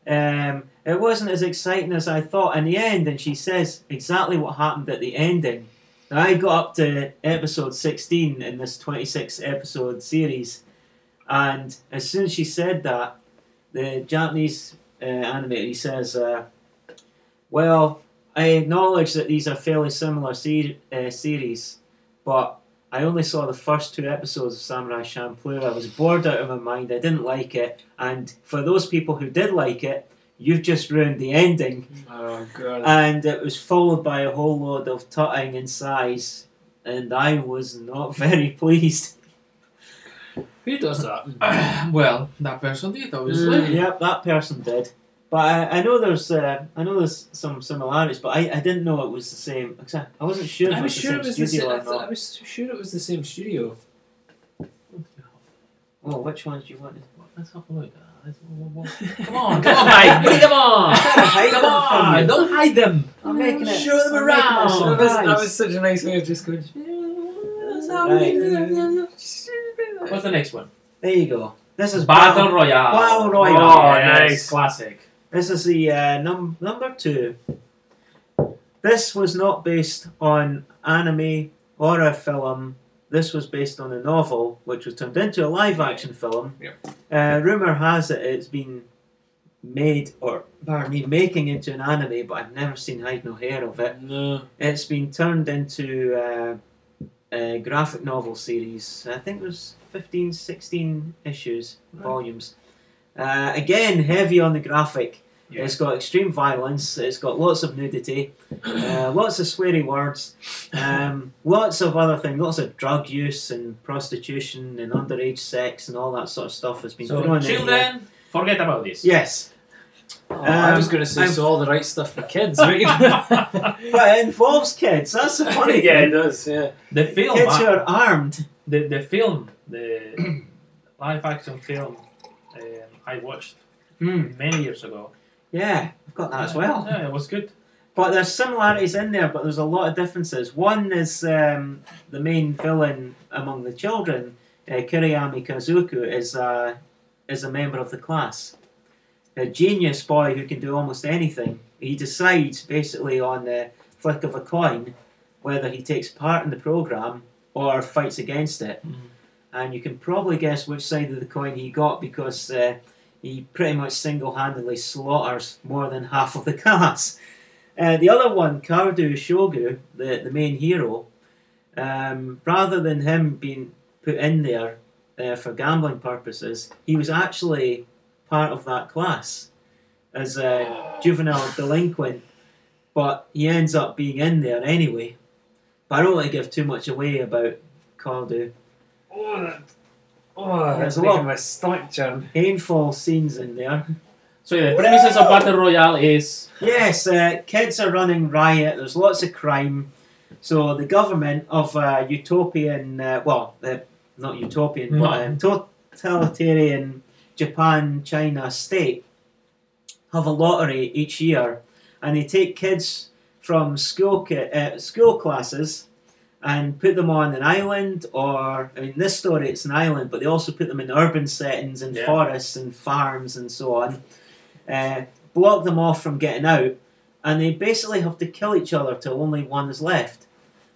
Um, it wasn't as exciting as I thought in the end, and she says exactly what happened at the ending. Now, I got up to episode 16 in this 26 episode series, and as soon as she said that, the Japanese uh, animator he says, uh, Well, I acknowledge that these are fairly similar se- uh, series, but I only saw the first two episodes of Samurai Champloo. I was bored out of my mind, I didn't like it, and for those people who did like it, you've just ruined the ending Oh god. and it was followed by a whole load of tutting and sighs, and I was not very pleased. Who does that? well, that person did, obviously. Mm. Yep, that person did. But I, I know there's uh, I know there's some similarities, but I, I didn't know it was the same. except I wasn't sure I was was sure it was the same. I, thought- I was sure it was the same studio. Oh, which ones do you want? Let's have a look. Come on, come on, Mike. Come on. hide Come them on. Don't hide them. I'm making it. Show them I'm making it a around. That was, that was such a nice way of just going. What's the next one? There you go. This is Battle Royale. Battle Royale. Oh, Yes. nice. Classic. This is the uh, num- number two. This was not based on anime or a film. This was based on a novel, which was turned into a live action film. Yep. Uh, rumor has it it's been made, or pardon me, making into an anime, but I've never seen hide nor hair of it. No. It's been turned into uh, a graphic novel series. I think it was 15, 16 issues, volumes. Uh, again, heavy on the graphic. Yeah. It's got extreme violence. It's got lots of nudity, uh, lots of sweary words, um, lots of other things, lots of drug use and prostitution and underage sex and all that sort of stuff has been So, thrown in children, forget about this. Yes, Oh, I Um, was going to say I've- so all the right stuff for kids. right? but it involves kids. That's the funny yeah, it thing. does. Yeah. The film, Kids uh, who are armed. the, the film, the live action film, um, I watched Hmm. many years ago. Yeah, I've got that as well. Yeah, it was good. But there's similarities in there, but there's a lot of differences. One is um, the main villain among the children, uh, Kiriyama Kazuku, is a, is a member of the class. A genius boy who can do almost anything. He decides basically on the flick of a coin whether he takes part in the program or fights against it. Mhm. And you can probably guess which side of the coin he got because uh, he pretty much single handedly slaughters more than half of the class. Uh, the other one, Kawada Shogu, the, the main hero, um, rather than him being put in there uh, for gambling purposes, he was actually part of that class as a juvenile delinquent, but he ends up being in there anyway. But I don't want to give too much away about Kawada. Oh, Oh, There's a making lot- my stomach churn. Painful scenes in there. So yeah, the premises of Battle Royale is Yes, uh, kids are running riot. There's lots of crime. So the government of uh, utopian, uh, well, uh, not utopian, but um, totalitarian Japan, China state have a lottery each year, and they take kids from school ki- uh, school classes and put them on an island, or I mean, this story it's an island, but they also put them in urban settings and Yeah. forests and farms and so on. Uh, block them off from getting out, and they basically have to kill each other till only one is left.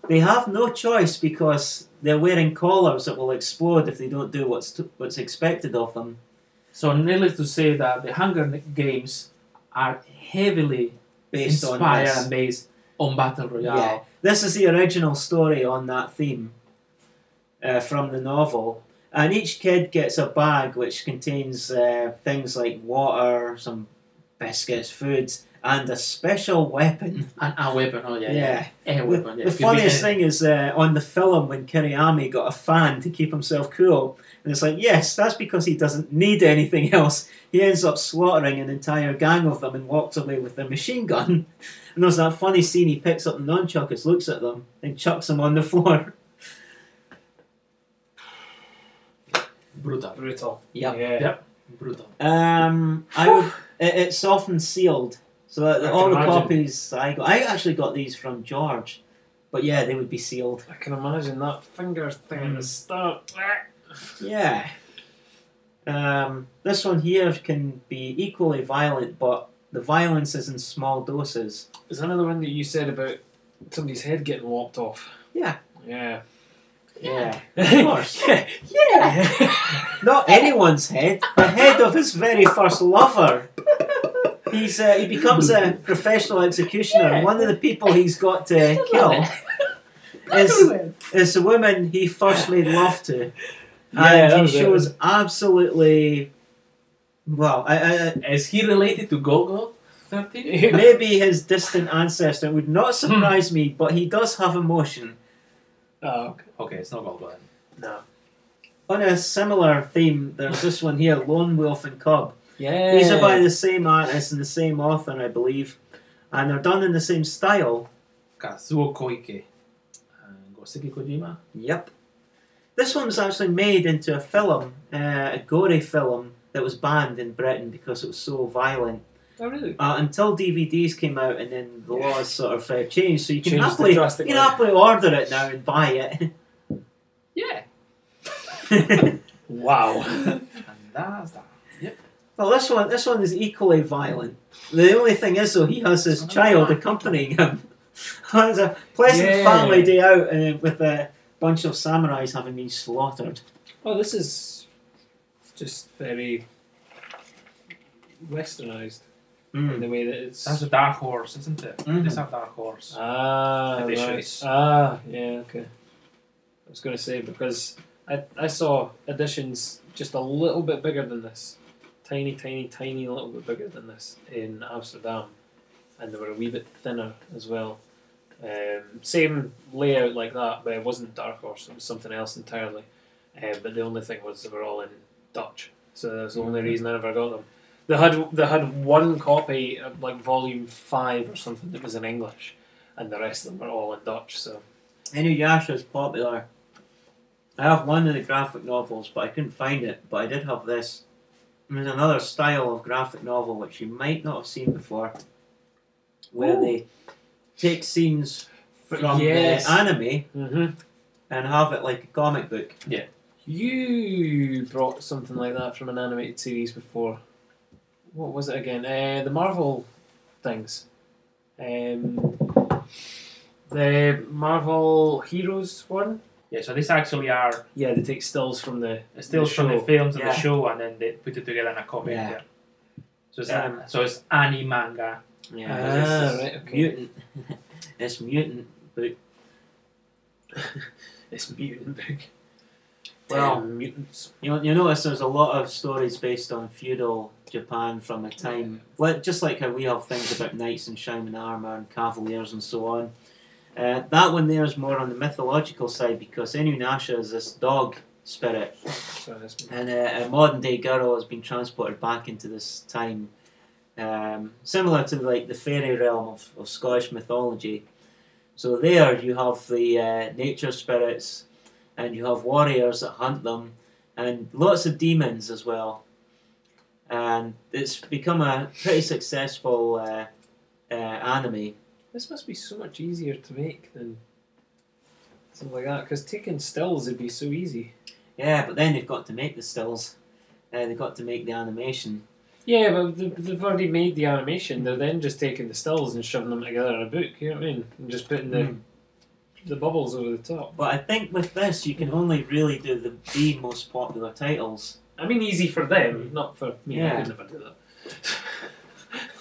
They have no choice because they're wearing collars that will explode if they don't do what's what's expected of them. so needless to say that the Hunger Games are heavily Based on this. and based on Battle Royale. Yeah, this is the original story on that theme uh, from the novel. And each kid gets a bag which contains uh, things like water, some biscuits, foods, and a special weapon. And a weapon, oh yeah, Yeah. yeah. A weapon, yeah. The Could be funniest thing is uh, on the film when Kiriyama got a fan to keep himself cool. And it's like, yes, that's because he doesn't need anything else. He ends up slaughtering an entire gang of them and walks away with their machine gun. And there's that funny scene he picks up the nunchuckers, looks at them, and chucks them on the floor. brutal. Brutal. Yep. Yeah. Yep. Brutal. Um, I would, it, it's often sealed. So I all the imagine. copies I got, I actually got these from George. But yeah, they would be sealed. I can imagine that finger thing at the start. Yeah. Um, this one here can be equally violent, but the violence is in small doses. Is another one that you said about somebody's head getting lopped off? Yeah. Yeah. Yeah. Of of course. yeah. Yeah. Not anyone's head, the head of his very first lover. He's uh, he becomes a professional executioner, and one of the people he's got to kill is, is the woman he first made love to. Yeah, that and was he it. absolutely well. I, I, Is he related to Golgo? 13? maybe his distant ancestor it would not surprise me, but he does have emotion. Oh, okay. okay, it's not Golgo then. No. On a similar theme, there's this one here, Lone Wolf and Cub. Yeah. These are by the same artist and the same author, I believe, and they're done in the same style. Kazuo Koike. And Goseki Kojima. Yep. This one was actually made into a film, uh, a gory film that was banned in Britain because it was so violent. Oh, really? Uh, until DVDs came out, and then the laws sort of uh, changed, so you can happily, you can happily order it now and buy it. Yeah. Wow. and that's that. Well, this one, this one is equally violent. The only thing is, though, he has his child accompanying him. it's a pleasant Yeah. family day out uh, with a bunch of samurais having been slaughtered. oh, this is just very westernized in Mm. the way that it's. That's a Dark Horse, isn't it? Mhm. It's a Dark Horse. Ah, Editions. right. Ah, yeah, okay. I was going to say because I, I saw editions just a little bit bigger than this. Tiny, tiny, tiny, little bit bigger than this in Amsterdam. And they were a wee bit thinner as well. Um, same layout like that, but it wasn't Dark Horse, it was something else entirely. Uh, but the only thing was they were all in Dutch. So that's the only reason I never got them. They had they had one copy of like volume five or something that was in English, and the rest of them were all in Dutch. So Inuyasha is popular. I have one of the graphic novels, but I couldn't find it. But I did have this. There's another style of graphic novel which you might not have seen before, where Ooh. they take scenes from Yes. the anime hmm and have it like a comic book. Yeah. you brought something like that from an animated series before. What was it again? Uh, the Marvel things. Um, the Marvel Heroes one. Yeah, so these actually are Yeah, they take stills from the stills the from the films and Yeah. the show, and then they put it together in a comic. Yeah. Yeah. So it's Um, so it's anime manga. Yeah, Ah, this is right, okay. Mutant. it's mutant book. This mutant book. Well- Damn mutants. You you notice there's a lot of stories based on feudal Japan from a time, like just like how we have things about knights in shining armor and cavaliers and so on. Uh, that one there is more on the mythological side because Inuyasha is this dog spirit, Sorry, that's me. and a, a modern day girl has been transported back into this time, um, similar to like the fairy realm of, of Scottish mythology. So there you have the uh, nature spirits, and you have warriors that hunt them, and lots of demons as well. And it's become a pretty successful uh, uh, anime. This must be so much easier to make than something like that. Because taking stills would be so easy. Yeah, but then they've got to make the stills. Uh, they've got to make the animation. Yeah, but they- they've already made the animation. They're then just taking the stills and shoving them together in a book. You know what I mean? And just putting the Hmm. the bubbles over the top. But I think with this, you can only really do the, the most popular titles. I mean, easy for them, not for me. I Yeah. could never do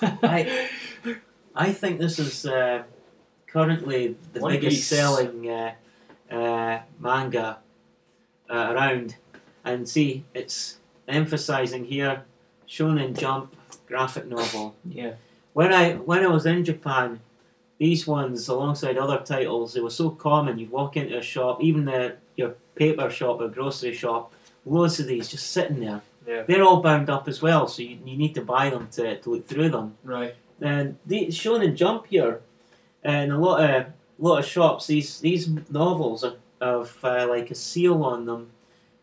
that. I- I think this is uh, currently the One biggest Piece. selling uh, uh, manga uh, around. And see, it's emphasizing here Shonen Jump graphic novel. yeah. When I when I was in Japan, these ones alongside other titles, they were so common. You walk into a shop, even the your paper shop or grocery shop, loads of these just sitting there. Yeah. They're all bound up as well, so you, you need to buy them to, to look through them. Right. And the Shonen Jump here, and a lot of lot of shops, these these novels are, have uh, like a seal on them,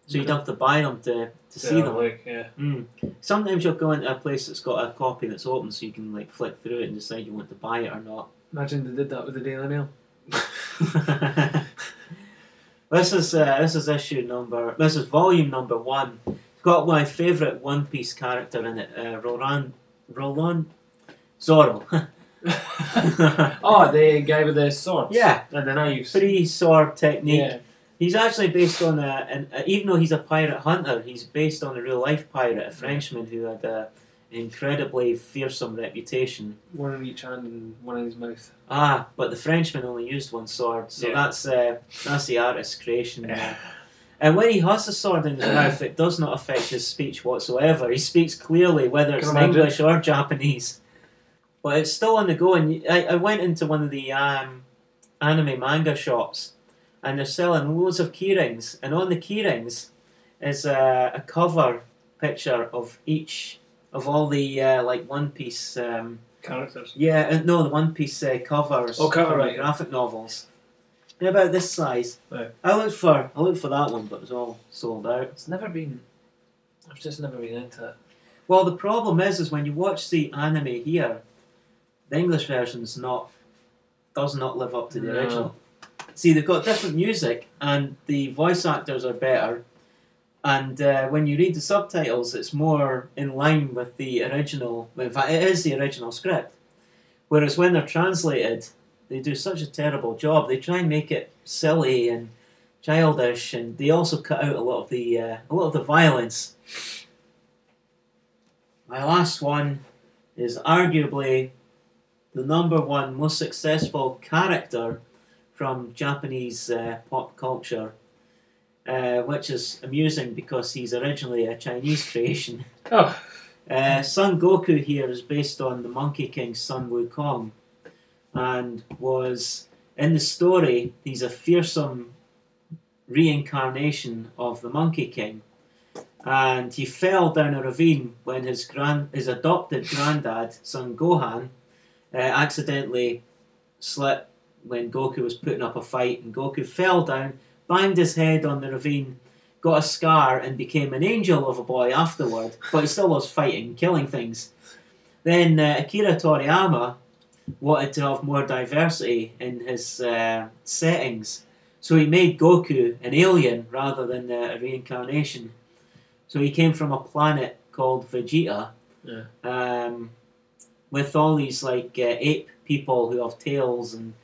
so you'd have to buy them to, to see them. Like, yeah. Mm. Sometimes you'll go into a place that's got a copy that's open, so you can like flick through it and decide you want to buy it or not. Imagine they did that with the Daily Mail. this is uh, this is issue number. This is volume number one. It's got my favourite One Piece character in it, uh, Roland Roland Zoro. oh, the guy with the swords. yeah, And the knives. three sword technique. Yeah. He's actually based on a, an, a, even though he's a pirate hunter, he's based on a real life pirate, a Frenchman who had a incredibly fearsome reputation. One in each hand and one in his mouth. Ah, but the Frenchman only used one sword, so Yeah. that's uh, that's the artist's creation. there. And when he has the sword in his mouth, it does not affect his speech whatsoever. He speaks clearly, whether it's in. English or Japanese. But it's still on the go. And y- I, I went into one of the um, anime manga shops, and they're selling loads of keyrings. And on the keyrings is a, a cover picture of each of all the uh, like One Piece. Um, Characters. yeah, uh, no, the One Piece uh, covers. Oh, cover, right. Graphic novels. They're about this size. Right. I looked for I looked for that one, but it was all sold out. It's never been. I've just never been into it. Well, the problem is, is when you watch the anime here, the English version's not does not live up to the No. original. See, they've got different music, and the voice actors are better. And uh, when you read the subtitles, it's more in line with the original. In fact, it is the original script. Whereas when they're translated, they do such a terrible job. They try and make it silly and childish, and they also cut out a lot of the uh, a lot of the violence. My last one is arguably the number one most successful character from Japanese uh, pop culture, uh, which is amusing because he's originally a Chinese creation. Oh, Uh, Son Goku here is based on the Monkey King Sun Wukong, and was in the story. He's a fearsome reincarnation of the Monkey King, and he fell down a ravine when his grand, his adopted granddad, Son Gohan, uh, accidentally slipped when Goku was putting up a fight, and Goku fell down, banged his head on the ravine, got a scar, and became an angel of a boy afterward. But he still was fighting, killing things. Then uh, Akira Toriyama wanted to have more diversity in his uh, settings, so he made Goku an alien rather than uh, a reincarnation. So he came from a planet called Vegeta, Yeah. um, with all these like uh, ape people who have tails and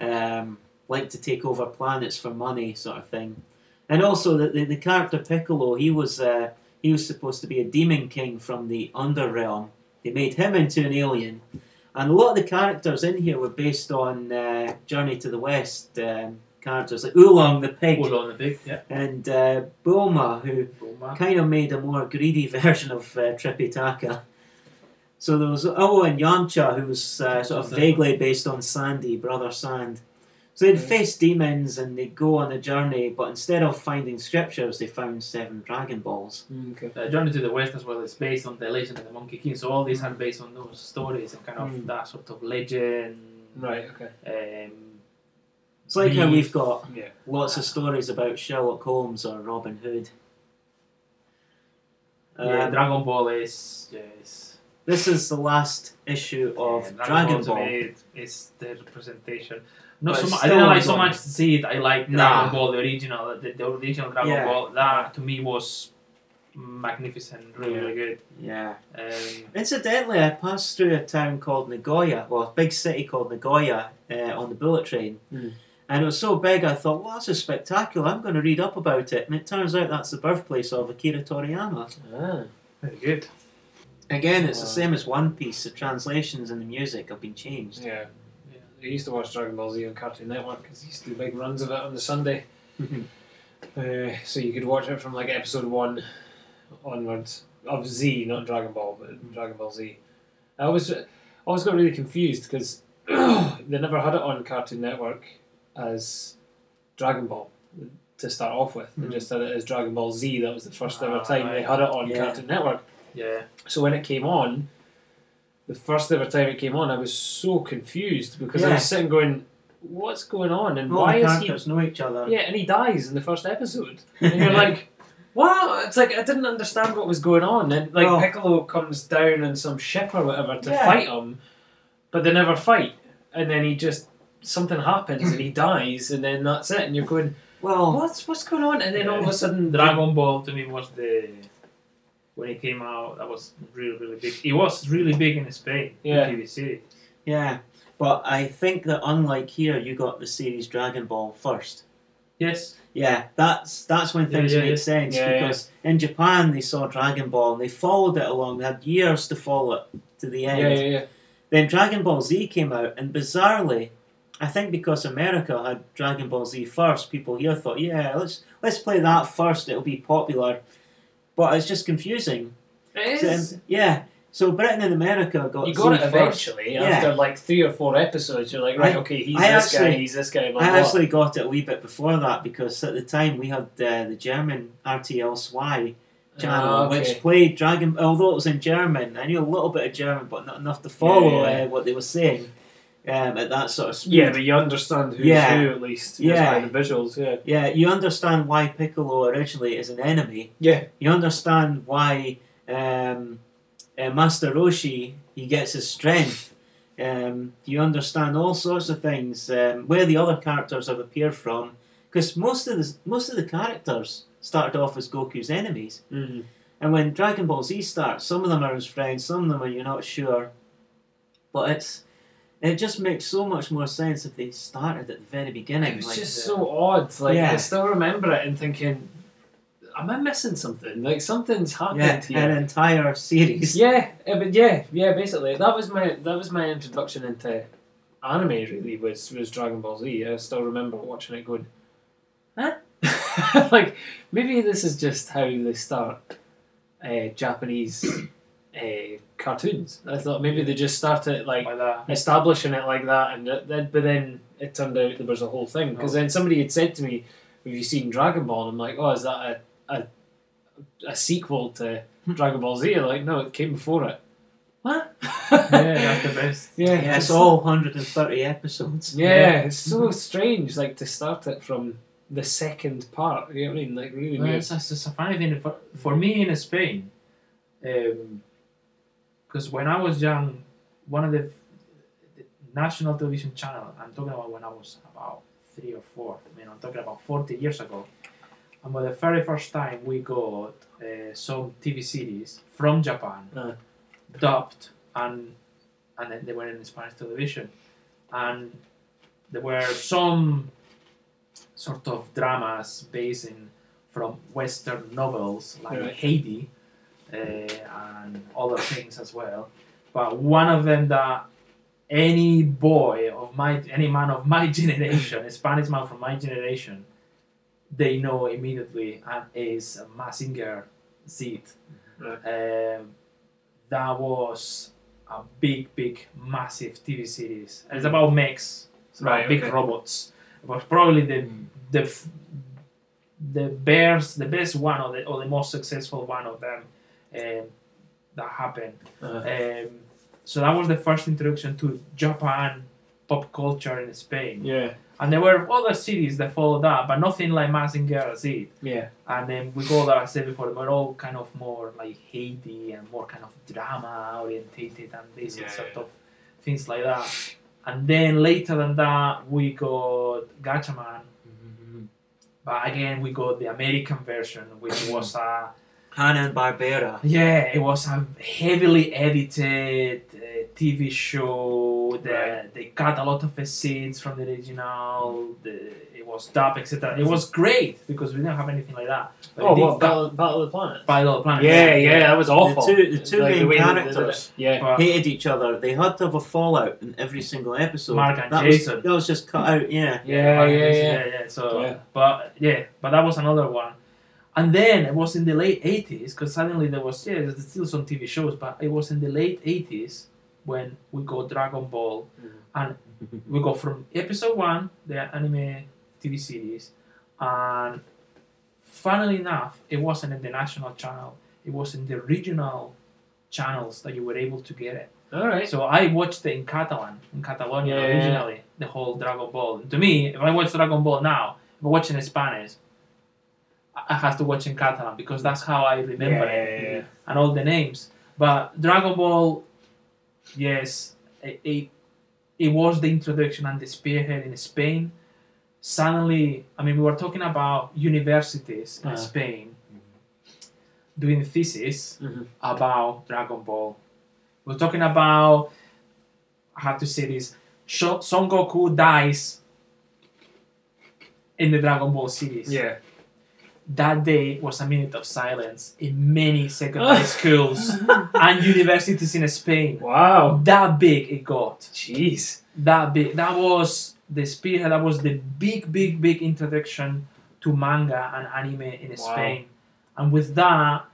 um, like to take over planets for money, sort of thing. And also the, the, the character Piccolo, he was uh, he was supposed to be a demon king from the Underrealm. They made him into an alien, and a lot of the characters in here were based on uh, Journey to the West um, characters like Oolong the pig Hold on the big, yeah. and uh, Bulma, who Bulma. kind of made a more greedy version of uh, Tripitaka. So there was oh, and Yamcha, who was uh, sort of vaguely based on Sandy, Brother Sand. So they'd Yeah. face demons and they'd go on a journey, but instead of finding scriptures, they found seven Dragon Balls. Mm, okay. Uh, Journey to the West as well is based on the Legend of the Monkey King. So all these are based on those stories and kind of Mm. that sort of legend. Right. Okay. Um, It's like how we've got Yeah. lots of stories about Sherlock Holmes or Robin Hood. yeah, Um, Dragon Ball is yes. This is the last issue of Yeah, Dragon to Ball. me is the representation. Not so much. I still didn't like so ongoing. much Z. I like Nah. Dragon Ball, the original, the, the original Dragon Yeah. Ball. That to me was magnificent, really, Yeah. really good. Yeah. Um, Incidentally, I passed through a town called Nagoya, well, a big city called Nagoya, uh, on the bullet train. Mm. And it was so big, I thought, well, that's just spectacular. I'm going to read up about it. And it turns out that's the birthplace of Akira Toriyama. Ah. very good. Again, it's the same as One Piece. The translations and the music have been changed. Yeah. yeah. I used to watch Dragon Ball Z on Cartoon Network because he used to do big runs of it on the Sunday. Uh, so you could watch it from like episode one onwards of Z, not Dragon Ball, but Dragon Ball Z. I always, always got really confused because they never had it on Cartoon Network as Dragon Ball to start off with. They Mhm. just had it as Dragon Ball Z. That was the first ever Ah, time they had it on Yeah. Cartoon Network. Yeah. So when it came on, the first ever time it came on, I was so confused because I Yeah. was sitting going, "What's going on?" And All why the is he characters know each other. yeah, and he dies in the first episode. And you're like, what? It's like I didn't understand what was going on. And like Well- Piccolo comes down on some ship or whatever to Yeah. fight him, but they never fight. And then he just something happens and he dies, and then that's it. And you're going, Well, what's what's going on? And then all of a sudden, Dragon Ball to me was the when it came out. That was really really big. It was really big in Spain. Yeah. The TV series. yeah. But I think that unlike here, you got the series Dragon Ball first. Yes. Yeah, that's that's when things yeah, make yeah. sense Yeah, yeah. because in Japan they saw Dragon Ball and they followed it along. They had years to follow it to the end. yeah, yeah, yeah. Then Dragon Ball Z came out, and bizarrely, I think because America had Dragon Ball Z first, people here thought, yeah, let's let's play that first. It'll be popular. But it's just confusing. It So, um, yeah. So Britain and America got You got Z it first. eventually Yeah. after like three or four episodes. You're like, right, I- okay, he's I this guy, actually- he's this guy. Blah, I blah. actually got it a wee bit before that because at the time we had uh, the German RTL SY channel, Ah, okay. which played Dragon. Although it was in German, I knew a little bit of German, but not enough to follow Yeah, yeah, yeah. Uh, what they were saying um, at that sort of speed. Yeah, but you understand who's Yeah. who at least. Yeah. by the visuals. Yeah. Yeah, you understand why Piccolo originally is an enemy. Yeah. You understand why um, uh, Master Roshi he gets his strength. Um, you understand all sorts of things. Um, where the other characters have appeared from, because most of the most of the characters started off as Goku's enemies, Mm. and when Dragon Ball Z starts, some of them are his friends, some of them are you're not sure. But it's it just makes so much more sense if they started at the very beginning. It was like- just so odd. Like Yeah. I still remember it and thinking, "Am I missing something? Like something's happened yeah, here." an entire series. Yeah, but yeah, yeah. Basically, that was my that was my introduction into anime. Really, was was Dragon Ball Z. I still remember watching it, going, "Huh?" like maybe this is just how they start uh, Japanese uh, cartoons. I thought maybe they just started like Like establishing it like that, and th- then but then it turned out there was a whole thing because then somebody had said to me, "Have you seen Dragon Ball?" And I'm like, "Oh, is that a a, a sequel to Dragon Ball Z?" Like, no, it came before it. What? Yeah, that's the best. yeah, Yeah, it's all 130 episodes. Yeah, it's so strange, like to start it from the second part. You know what I mean? Like really Well, weird. it's, it's, it's a funny thing for, for me in Spain, because when I was young, one of the, the national television channel. I'm talking about when I was about three or four. I mean, I'm talking about 40 years ago. And for the very first time, we got uh, some TV series from Japan, Uh. dubbed, and and then they were in Spanish television, and there were some sort of dramas based in from Western novels like Right. Heidi Uh, and other things as well. But one of them that any boy of my, any man of my generation, a Spanish man from my generation, they know immediately and is Mazinger Z. Right. Um, that was a big, big, massive TV series. It's mm. about mechs, it's about Right, big okay. robots, It was probably the mm. the the bears the best one or the or the most successful one of them um, that happened. Uh, Um, so that was the first introduction to Japan pop culture in Spain. yeah, And there were other cities that followed that, but nothing like Mazinger Z. yeah. And then we go there, I said before, they were all kind of more like Heidi and more kind of drama orientated and this Yeah, sort yeah. of things like that. And then later than that, we got Gatchaman. But again, we got the American version, which was a Hanna and Barbera. yeah, it was a heavily edited uh, TV show. The, Right. They cut a lot of the scenes from the original. The, it was dubbed, etc. It was great because we didn't have anything like that. But Oh, it did what cut Battle, Battle of the Planet? by the planet. Yeah, yeah, that was awful. The two- the two main way that they did characters. Yeah, But Hated each other. They had to have a fallout in every single episode. Mark and that Jason. Was, that was just cut out. Yeah. yeah, yeah, yeah. yeah, yeah. So, Yeah. but yeah, but that was another one. And then it was in the late '80s because suddenly there was yeah, there's still some TV shows, but it was in the late '80s when we got Dragon Ball, mm-hmm. and we go from episode one, the anime TV series, and funnily enough, it wasn't in the national channel; it was in the regional channels that you were able to get it. All right. So I watched it in Catalan, in Catalonia Yeah. originally, the whole Dragon Ball. To me, if I watch Dragon Ball now, if I watch it in Spanish, I have to watch in Catalan because that's how I remember Yeah, it yeah, yeah. and all the names. But Dragon Ball, yes, it, it, it was the introduction and the spearhead in Spain. Suddenly, I mean, we were talking about universities in Uh-huh. Spain doing thesis Mhm. about Dragon Ball. We're talking about, I have to say this, Son Goku dies in the Dragon Ball series Yeah. That day was a minute of silence in many secondary schools and universities in Spain. Wow. That big it got. Jeez. That big. That was the spearhead. That was the big, big, big introduction to manga and anime in Wow. Spain. And with that,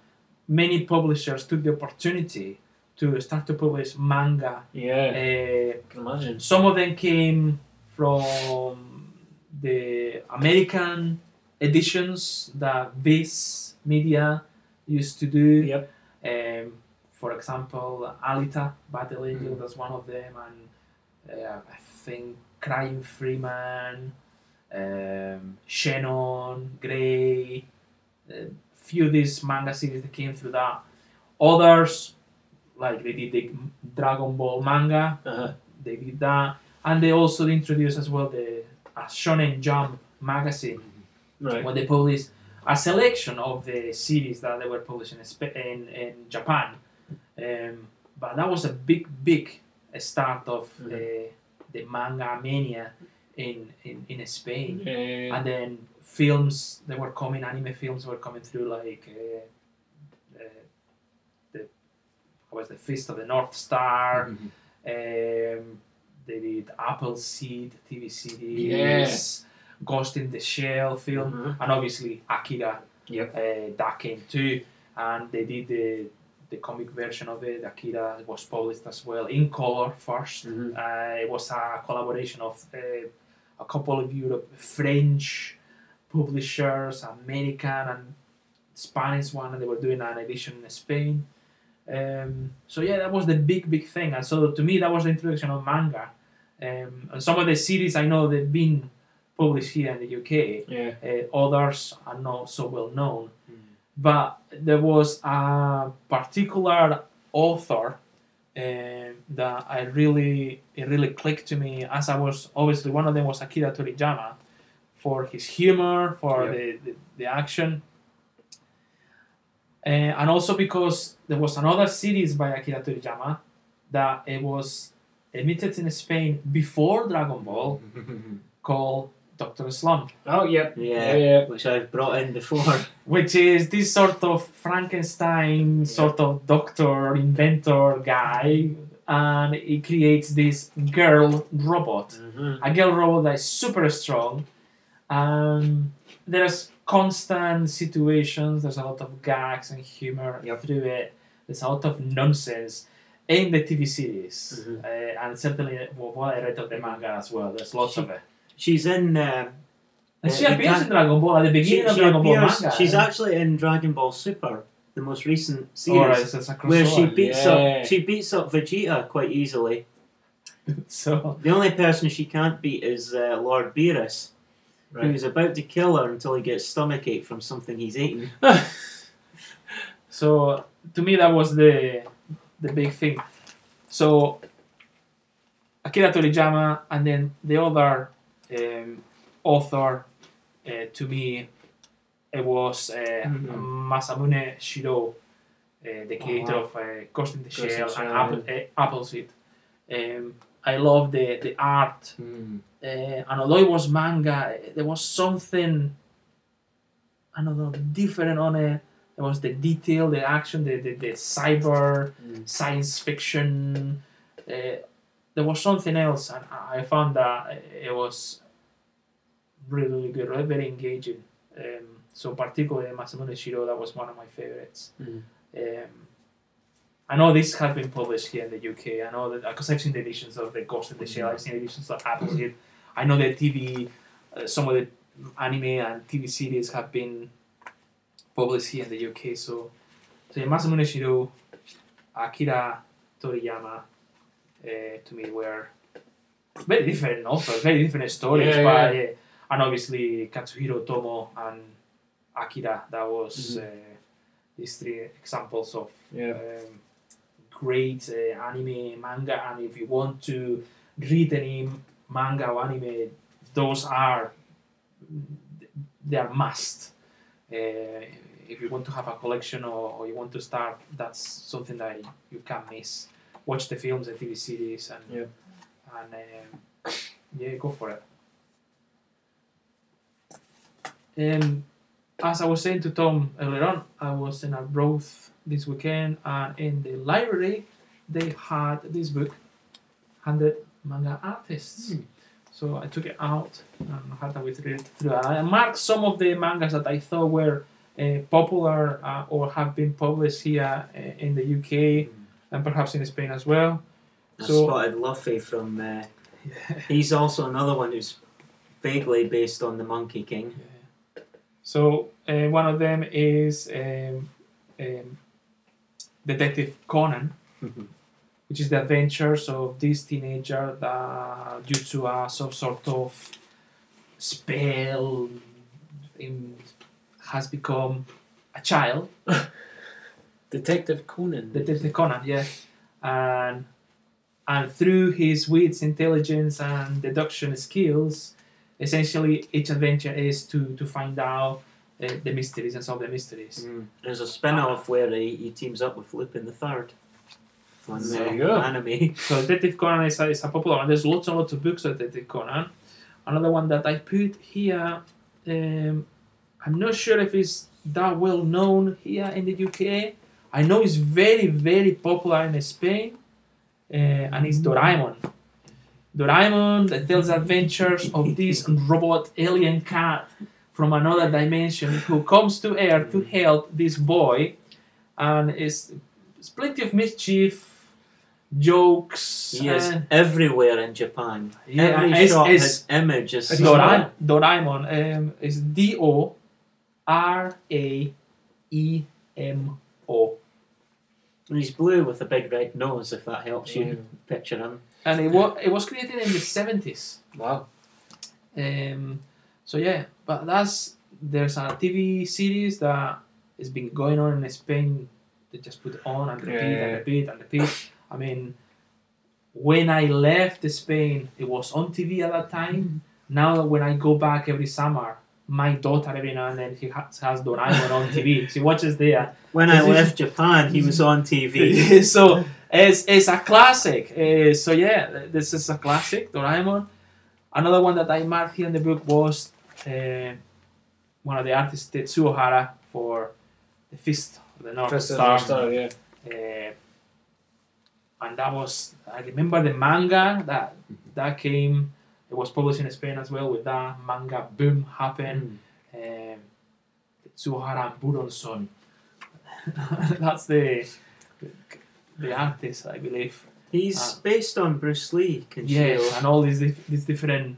many publishers took the opportunity to start to publish manga. Yeah. Uh, I can imagine. some of them came from the American editions that Viz Media used to do. Yep. Um, for example, Alita Battle Angel, that's one of them, and uh, I think Crying Freeman, um, Shannon, Grey, a few of these manga series that came through that. Others, like they did the Dragon Ball manga, Uh-huh. they did that, and they also introduced as well the a Shonen Jump magazine Right. when they published a selection of the series that they were publishing in, in, in Japan. Um, but that was a big, big start of Mhm. uh, the manga mania in, in, in Spain. And then films that were coming, anime films were coming through, like uh, uh, the was the Fist of the North Star. Mm-hmm. Um, they did Appleseed TV series, Yes. Ghost in the Shell film, Mhm. and obviously Akira. Yep. Uh, that came too, and they did the the comic version of it. Akira was published as well in color 1st Mhm. Uh, it was a collaboration of uh, a couple of Europe French publishers, American and Spanish one, and they were doing an edition in Spain. Um, so yeah, that was the big, big thing. And so to me, that was the introduction of manga. Um, and some of the series I know they've been published here in the UK. Yeah. Uh, others are not so well known. But there was a particular author um, that I really it really clicked to me as I was obviously one of them was Akira Toriyama for his humor, for Yeah. the, the, the action. Uh, and also because there was another series by Akira Toriyama that it was emitted in Spain before Dragon Ball called Doctor Slump, Oh, yep. yeah. yeah. Which I've brought in before. which is this sort of Frankenstein sort of doctor inventor guy, and he creates this girl robot, Mhm. a girl robot that is super strong. Um, there's constant situations. There's a lot of gags and humor Yep. through it. There's a lot of nonsense in the TV series, Mhm. uh, and certainly what I read of the manga as well. There's lots of it. She's in. Uh, And Uh, she you appears in Dragon Ball at the she, beginning of she Dragon Ball manga. she's actually in Dragon Ball Super, the most recent series, it's a where she beats Yeah. up she beats up Vegeta quite easily. So The only person she can't beat is uh, Lord Beerus, Right. who's about to kill her until he gets stomachache from something he's eaten. So to me, that was the the big thing. So Akira Toriyama, and then the other um, author uh, to me, it was uh, Mhm. Masamune Shiro, uh, the creator wow. of uh, Ghost in the Ghost Shell and Apple, uh, Appleseed. Um, I love the the art Hmm. uh, and although it was manga, there was something I don't know different on it. There was the detail, the action, the the, the cyber Mm. science fiction. Uh, there was something else, and I found that it was really, really good, really very engaging. Um, so particularly Masamune Shiro, that was one of my favorites. Mm. Um, I know this has been published here in the UK. I know that because I've seen the editions of the Ghost in the Shell. I've seen editions of Appleseed. I know the TV, uh, some of the anime and TV series have been published here in the UK. So, so yeah, Masamune Shiro, Akira Toriyama, uh, to me were very different authors, very different stories. Yeah, but yeah. And obviously Katsuhiro Otomo and Akira. That was uh, these three examples of Yeah. um, great uh, anime manga and if you want to read any manga or anime those are they are must uh, if you want to have a collection or, or you want to start that's something that you can't miss watch the films and tv series and Yeah. and um, yeah go for it um, as I was saying to Tom earlier on, I was in a Broth this weekend, and in the library they had this book, Hundred Manga Artists. So I took it out and had a read through. And I marked some of the mangas that I thought were uh, popular uh, or have been published here uh, in the UK and perhaps in Spain as well. I So- spotted Luffy from. Uh, he's also another one who's vaguely based on the Monkey King. So uh, one of them is um, um, Detective Conan, which is the adventures of this teenager that, due to a some sort of spell, in, has become a child. Detective Conan. Detective Conan, yeah, and and through his wits, intelligence, and deduction skills, essentially each adventure is to to find out uh, the mysteries and solve the mysteries. There's a spin off where he, he teams up with Lupin the Third. On There the you go. anime. So Detective Conan is a, is a popular one. There's lots and lots of books of Detective Conan. Another one that I put here, um, I'm not sure if it's that well known here in the UK. I know it's very, very popular in Spain, uh, and it's Doraemon. Doraemon that tells adventures of this robot alien cat from another dimension who comes to Earth to help this boy, and it's, it's plenty of mischief, jokes. He is everywhere in Japan. Yeah, Every it's- shot, it's- his image is Doraemon, Doraemon um, is D O R A E M O. He's blue with a big red nose, if that helps you Mm. picture him. And it was, it was created in the 70s. Wow. Um, so yeah, but that's there's a TV series that has been going on in Spain. They just put on and repeat Yeah, yeah, and repeat and repeat. I mean, when I left Spain, it was on TV at that time. Now when I go back every summer, my daughter every now and then he has, has Doraemon on TV. She watches there. When I This is- left Japan, he was on TV. so it's, it's a classic. Uh, so yeah, this is a classic, Doraemon. Another one that I marked here in the book was uh, one of the artists, Tetsuo Hara, for the Fist of the North Fist of the Star. North Star, yeah. Uh, and that was, I remember the manga that that came, it was published in Spain as well with that manga boom happened. Um, Tetsuo Hara Buronson. That's the the artist, I believe. He's Ah. based on Bruce Lee. Concealed. Yes, and all these dif- these different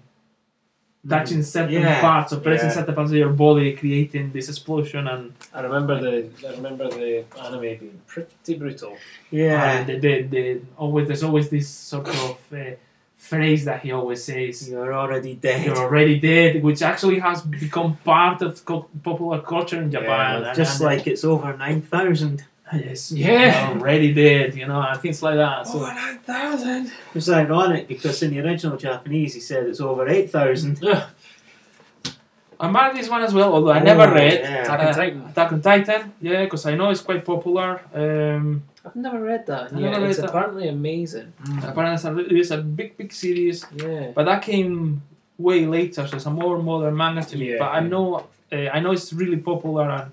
touching certain Yeah. parts or pressing Yeah. certain parts of your body, creating this explosion and I remember the I remember the anime being pretty brutal. Yeah. and the, the, the always there's always this sort of uh, phrase that he always says. You're already dead. You're already dead, which actually has become part of co- popular culture in Japan. Yeah, Just and- like it's over 9,000. yes, Yeah. already dead, you know, and things like that. So nine thousand. It's ironic because in the original Japanese he said it's over 8,000. I marked this one as well, although I Oh, never read yeah. Attack on Uh, Titan. Attack on Titan. Yeah, because I know it's quite popular. Um, I've never read that. I Yeah, never it's read that. apparently amazing. apparently, it's a, it is a big, big series, Yeah. but that came way later, so it's a more modern manga to me. Yeah, but I know, uh, I know it's really popular and.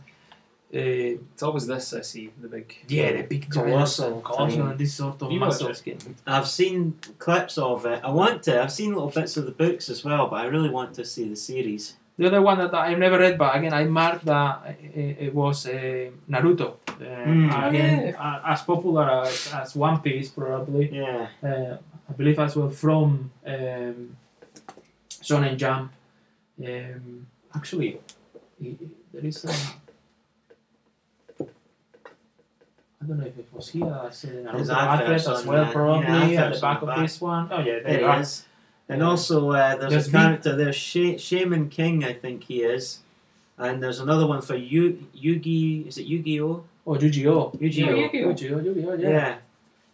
Uh, It's always this I see the big. yeah, the big Colossal colossal, and this sort of muscle skin. I've seen clips of it. I want to. I've seen little bits of the books as well, but I really want to see the series. The other one that I've never read, but again, I marked that it, it was uh, Naruto. Uh, Mm. Again, uh, as popular as, as One Piece, probably. Yeah. Uh, I believe as well from um, Shonen Jump. Um, actually, i- i- there is a. I don't know if it was here. I said an There's Naruto advert as well, the- probably yeah, at the back of back. this one. Oh yeah, there There you are. is. And also, uh, there's, There's a V- character there, Sha- Shaman King, I think he is. And there's another one for Yu- Yugi. Is it Yu-Gi-Oh? Oh, Yu-Gi-Oh! Yu-Gi-Oh. Yeah, Yu-Gi-Oh. Yu-Gi-Oh! Yu-Gi-Oh! Yeah. Yeah.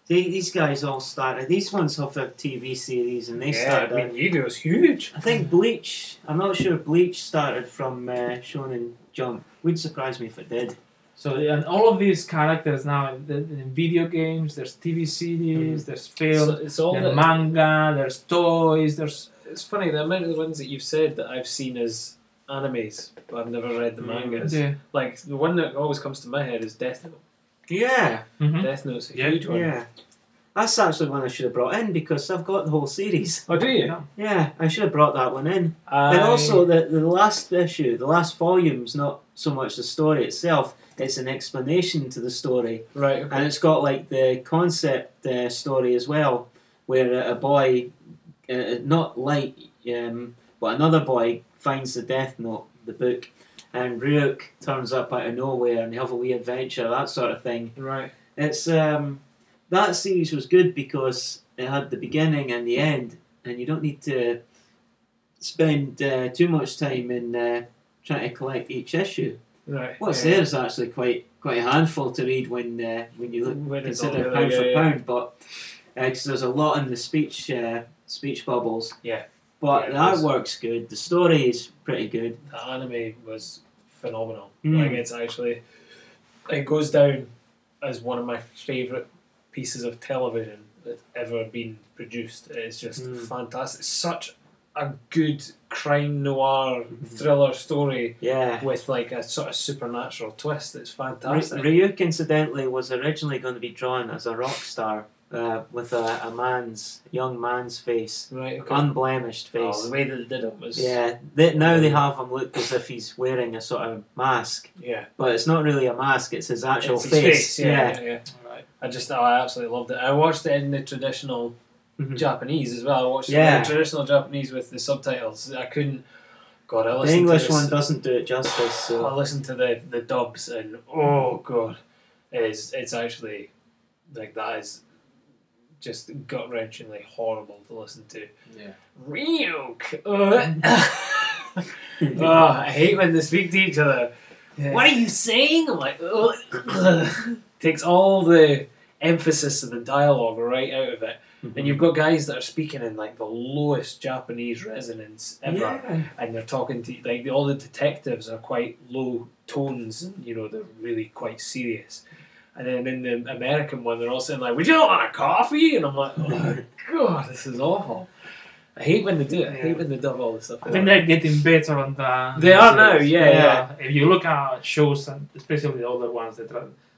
They, these guys all started. These ones have a TV series, and they yeah, started. I mean, Yu-Gi-Oh's huge. I think Bleach. I'm not sure if Bleach started from uh, Shonen Jump. Would surprise me if it did. So and all of these characters now in, in video games, there's TV series, there's So film, it's all there's the, manga, there's toys, there's It's funny the amount of the ones that you've said that I've seen as animes, but I've never read the Mm. mangas. yeah. Like the one that always comes to my head is Death Note. Yeah, Mhm. Death Note's a Yeah. huge one. yeah. That's actually one I should have brought in because I've got the whole series. Oh, do you? Yeah. Yeah, I should have brought that one in. I, And also, the, the last issue, the last volume's not so much the story itself, it's an explanation to the story. right. Okay. And it's got like the concept uh, story as well, where a boy, uh, not Light, um, but another boy finds the Death Note, the book, and Ryuk turns up out of nowhere and they have a wee adventure, that sort of thing. right. It's um, that series was good because it had the beginning and the end, and you don't need to spend uh, too much time in uh, trying to collect each issue. Right. What's yeah. there is actually quite quite a handful to read when uh, when you look When consider pound for yeah, pound, but because there's a lot in the speech uh, speech bubbles. Yeah. But Yeah, the artwork's good. The story is pretty good. The anime was phenomenal. Mm. Like it's actually, it goes down as one of my favorite pieces of television that's ever been produced. It's just Mm. fantastic. Such a good crime noir thriller story Yeah. with like a sort of supernatural twist. that's fantastic. Ryuk, incidentally, was originally going to be drawn as a rock star uh, with a, a man's, young man's face, right. Okay. unblemished Oh, face. the way that they did it was yeah, they, now they have him look as if he's wearing a sort of mask, yeah. but it's not really a mask; it's his actual It's his face. Yeah, yeah, yeah. I just, oh, I absolutely loved it. I watched it in the traditional Mhm. Japanese as well. I watched Yeah. the traditional Japanese with the subtitles. I couldn't. God, I The English to this, one doesn't do it justice. I So. listened to the the dubs and oh god, it's it's actually like that is just gut wrenchingly horrible to listen to. Yeah. Ryuk. Uh, oh, I hate when they speak to each other. What are you saying? I'm like, takes all the emphasis of the dialogue right out of it. Mm-hmm. And you've got guys that are speaking in like the lowest Japanese resonance ever, Yeah. and they're talking to like all the detectives are quite low tones, and you know they're really quite serious. And then in the American one, they're all saying like, "Would you want a coffee?" And I'm like, "Oh god, this is awful." I hate when they do it. I hate when they dub all this stuff. I think they're getting better on the. They are now, yeah, yeah. If you look at shows, and especially the older ones, that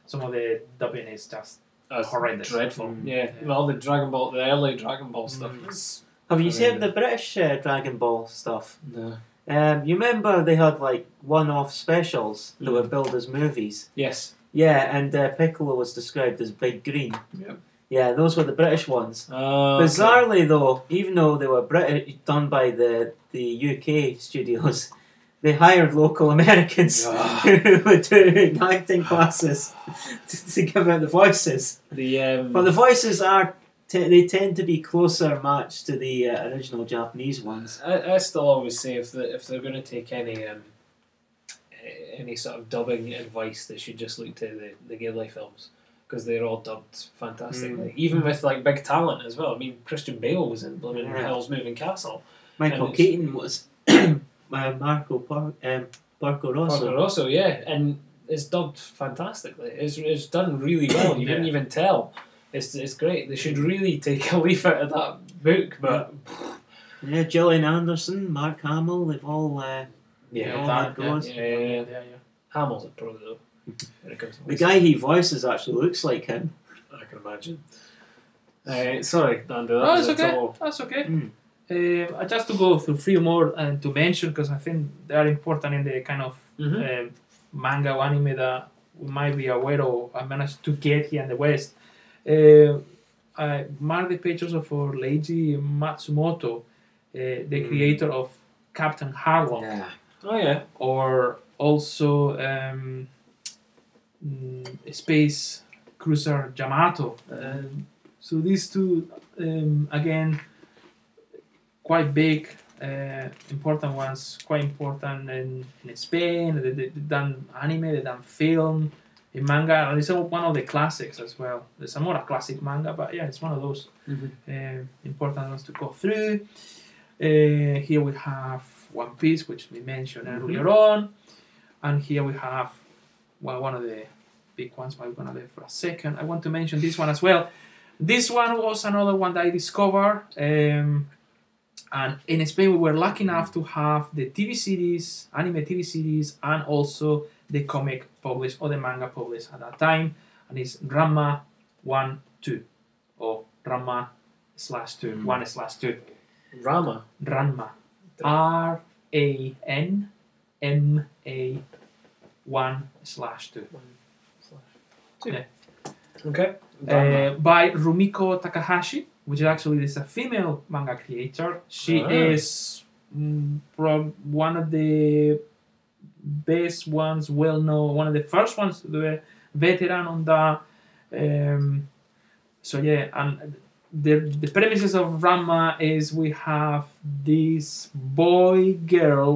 some of the dubbing is just That's horrendous. dreadful. Mm. Yeah, well, the Dragon Ball, the early Dragon Ball stuff Mm. was. Have you seen the British uh, Dragon Ball stuff? No. Um, you remember they had like one-off specials that were billed as movies. Yes. Yeah, and uh, Piccolo was described as Big Green. Yep. Yeah, those were the British ones. Oh, okay. Bizarrely, though, even though they were British, done by the the UK studios, they hired local Americans who were doing acting classes to, to give out the voices. The um, But the voices are te- they tend to be closer matched to the uh, original Japanese ones. I, I still always say if the, if they're going to take any um, eh, any sort of dubbing advice, they should just look to the the Ghibli films because they're all dubbed fantastically. Even with like big talent as well. I mean, Christian Bale was in Blooming Yeah. Howl's Moving Castle. Michael Keaton was uh, Marco Par- um, Porco Rosso. Porco Rosso, yeah, and it's dubbed fantastically. It's, it's done really well. You wouldn't even tell. It's, it's great. They should really take a leaf out of that book, but Yeah, Gillian Anderson, Mark Hamill, they've all uh, yeah, all that- had goes. yeah, yeah, yeah, yeah, yeah. yeah. Hamill's a pro though. it comes The guy he voices actually looks like him. I can imagine. Uh, sorry, Nando. That Oh, was it's a okay. That's okay. Uh, I just to go through three more and to mention because I think they are important in the kind of Mhm. um, manga or anime that we might be aware of. I managed to get here in the West. Uh, I marked the pictures of for Leiji Matsumoto, uh, the Mm. creator of Captain Harlock, Yeah. Oh yeah. or also um, mm, Space Cruiser Yamato. Um, so these two, um, again, quite big, uh, important ones, quite important in, in Spain. They, they, done anime, they done film, in manga, and it's one of the classics as well. It's a more a classic manga, but yeah, it's one of those Mhm. uh, important ones to go through. Uh, here we have One Piece, which we mentioned earlier on, and here we have well one of the big ones. But we're gonna leave for a second. I want to mention this one as well. This one was another one that I discovered, um, and in Spain we were lucky enough to have the TV series, anime TV series, and also the comic published or the manga published at that time, and it's Ranma One Two, or Ranma slash two, Mm. one slash two. Rama. Ranma. R A N M A one slash two. Two. Okay. Uh, by Rumiko Takahashi, which is actually is a female manga creator. She Ah. is mm, prob- one of the best ones, well known, one of the first ones, the veteran on that. Um, so yeah, and the the premises of Rama is we have this boy girl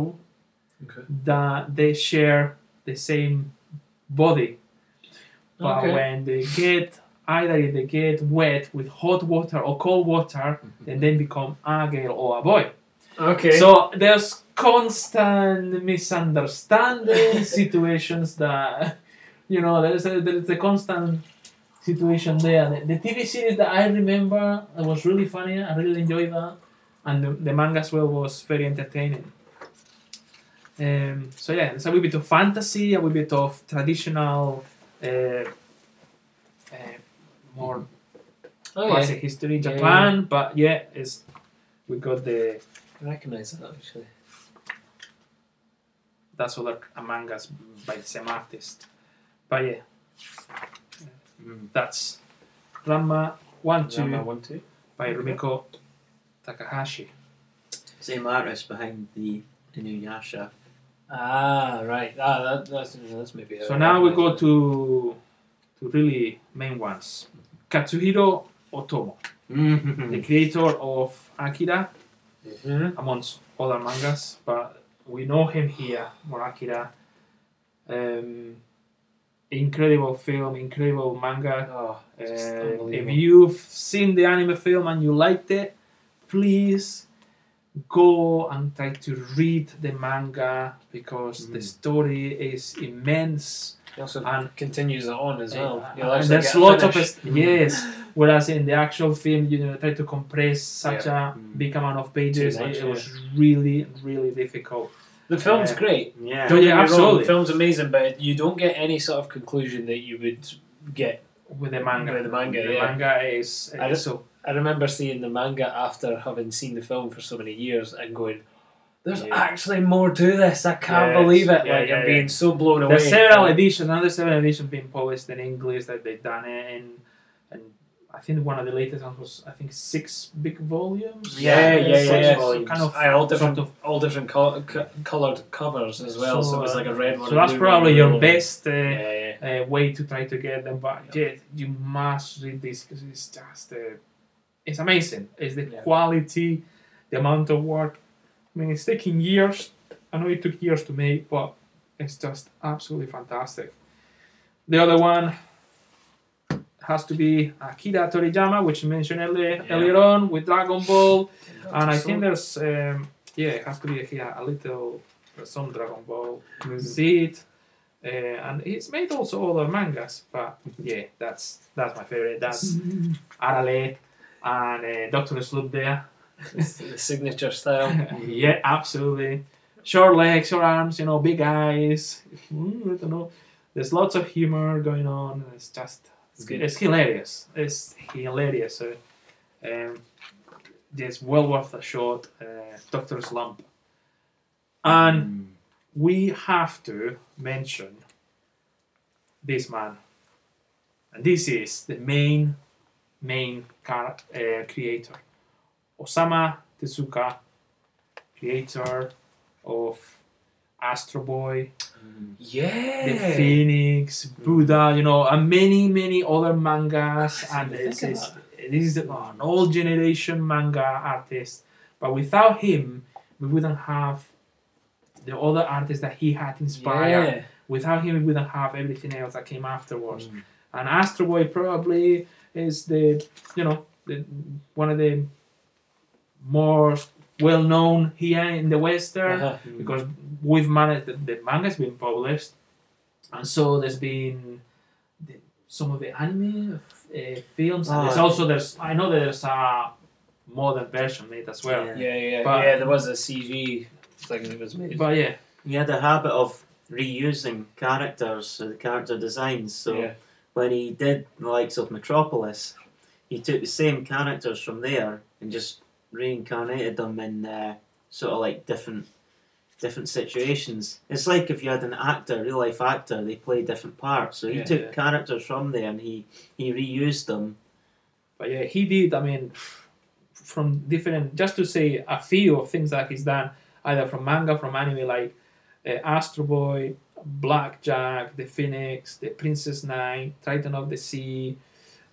Okay. that they share the same body but Okay. when they get either if they get wet with hot water or cold water, and then become a girl or a boy. Okay. So there's constant misunderstanding situations that you know there's a there's a constant situation there. The, the TV series that I remember it was really funny. I really enjoyed that, and the, the manga as well was very entertaining. Um, so yeah, it's a wee bit of fantasy, a wee bit of traditional, uh, more oh yeah. classic history Yeah, Japan, but yeah, it's we got the I recognise that actually. that's other mangas by the same artist. But yeah, Mm. that's Ranma One Two Rama one two. by Rumiko Takahashi. Same artist behind the Inuyasha. Ah right. Ah that, that's that's maybe. So now we go to to really main ones. Katsuhiro Otomo, the Mm. creator of Akira. Mhm. amongst other mangas, but we know him here for Akira. Um, incredible film, incredible manga. Oh, Uh, if you've seen the anime film and you liked it, please go and try to read the manga because the Mm. story is immense He also and continues it on as well. And actually there's a lots of it, yes. Whereas in the actual film, you know, try to compress such a Mm. big amount of pages. Too much, it, it was really, really difficult. The film's Uh, great. Yeah. So, yeah, Don't get me wrong, absolutely. The film's amazing, but you don't get any sort of conclusion that you would get. With the manga, With the manga, the yeah. manga is, I is just- so I remember seeing the manga after having seen the film for so many years and going, "There's Yeah. actually more to this. I can't Yes. believe it!" Yeah, like yeah, I'm yeah. being so blown away. There's several editions, another several editions being published in English that they've done it in, and I think one of the latest ones was I think six big volumes. Yeah, yeah, yeah, Six yeah. volumes. Kind of I all different, sort of- all different col- co- coloured covers as well. So, So, it was uh, like a red one. So that's probably your yellow best uh, Yeah, yeah. uh, way to try to get them. But yeah, you must read this because it's just uh, it's amazing. It's the Yeah. quality, the amount of work. I mean, it's taking years. I know it took years to make, but it's just absolutely fantastic. The other one has to be Akira Toriyama, which I mentioned earlier, Yeah. earlier on with Dragon Ball, and I think there's um, yeah, it has to be here a little some Dragon Ball Z. Uh, and he's made also other mangas, but yeah, that's that's my favorite. That's Arale and uh, Doctor Slump there. The signature style. yeah, absolutely. Short legs, short arms, you know, big eyes. Mm, I don't know. There's lots of humor going on. It's just It's good. it's hilarious. It's hilarious. So, um, it's well worth a shot. Uh, Doctor Slump. And we have to mention this man. And this is the main, main car, uh, creator. Osamu Tezuka, creator of Astro Boy, Yeah. The Phoenix, Buddha, you know, and many, many other mangas. And this is, this is an old generation manga artist. But without him, we wouldn't have the other artists that he had inspired. Yeah. Without him, we wouldn't have everything else that came afterwards. Mm. And Astro Boy probably is the, you know, the, one of the more well known here in the Western Uh-huh. because we've managed the, the manga's been published, and so there's been the, some of the anime uh, films. and there's Oh. also there's I know there's a modern version made as well. Yeah. Yeah, yeah, But- yeah. There was a CG thing that was made. But yeah, He had a habit of reusing characters, so the character designs. So yeah. when he did the likes of Metropolis, he took the same characters from there and just reincarnated them in uh, sort of like different different situations. It's like if you had an actor, real life actor, they play different parts. So he Yeah, took yeah. characters from there and he he reused them. but yeah, he did. I mean, from different just to say a few of things that he's done, either from manga, from anime, like uh, Astro Boy, Blackjack, The Phoenix, The Princess Knight, Triton of the Sea.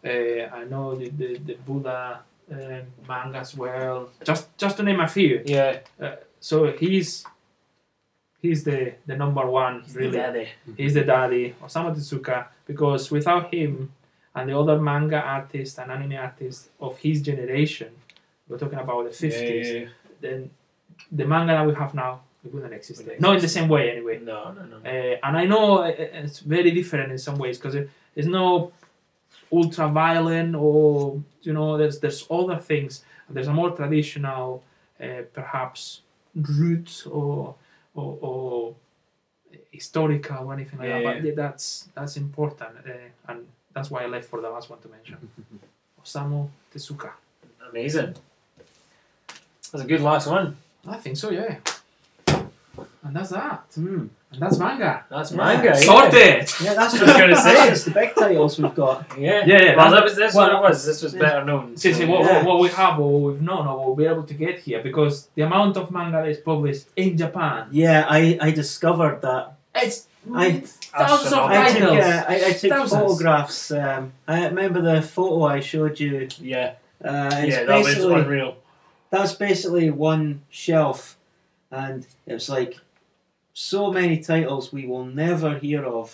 Uh, I know the the, the Buddha um, manga as well. Just just to name a few. Yeah. So he's he's the the number one really. Daddy. He's the daddy, Osamu Tezuka, because without him and the other manga artists and anime artists of his generation, we're talking about the 50s, yeah, yeah. then the manga that we have now it wouldn't exist. Wouldn't Not in the same way, anyway. No, no, no. Uh, and I know uh, it's very different in some ways because it, it's no ultra violent or you know there's there's other things. There's a more traditional, uh, perhaps root or or, or historical or anything like Yeah, that. But yeah. that's that's important, uh, and that's why I left for the last one to mention. Osamu Tezuka. Amazing. That's a good last one. I think so, yeah. And that's that. Hmm. And that's manga. That's manga. Yeah. Sorted. Yeah, that's what I was gonna say. It's the big titles we've got. Yeah. Yeah, yeah, Well, that's- that was that's well, what it was. This was better known. See, see, what, Yeah. what, what we have or what we've known or what we'll be able to get here because the amount of manga that is published in Japan, Yeah, I, I discovered that. it's I- thousands of I took, titles. uh, I, I took Thousands. photographs. Um, I remember the photo I showed you. Yeah. Uh, it's Yeah, that was basically unreal. that's basically one shelf, and it's like so many titles we will never hear of.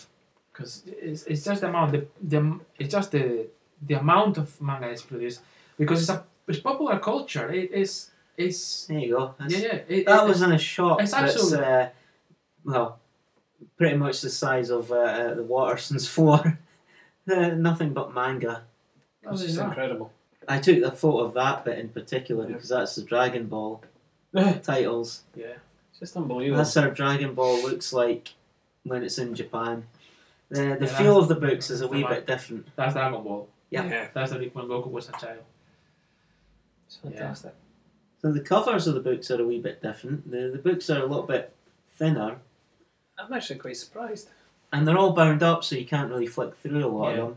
because it's, it's just the amount the, the it's just the the amount of manga is produced because it's a it's popular culture. It is it's There you go. That's- yeah yeah. It, That it- was in a shop it's that's absolutely- uh, well, pretty much the size of uh, uh, the Waterstone's floor. Uh, nothing but manga. It was Oh, just incredible. I took the photo of that bit in particular Yeah. because that's the Dragon Ball titles. yeah. Just unbelievable. That's how Dragon Ball looks like when it's in Japan. The, the Yeah, feel of the books is a wee bit different. That's Dragon Ball. Yeah. yeah. That's the when Goku was a child. It's fantastic. So the covers of the books are a wee bit different. The, the books are a little bit thinner, I'm actually quite surprised. and they're all bound up, so you can't really flick through a lot Yeah. of them.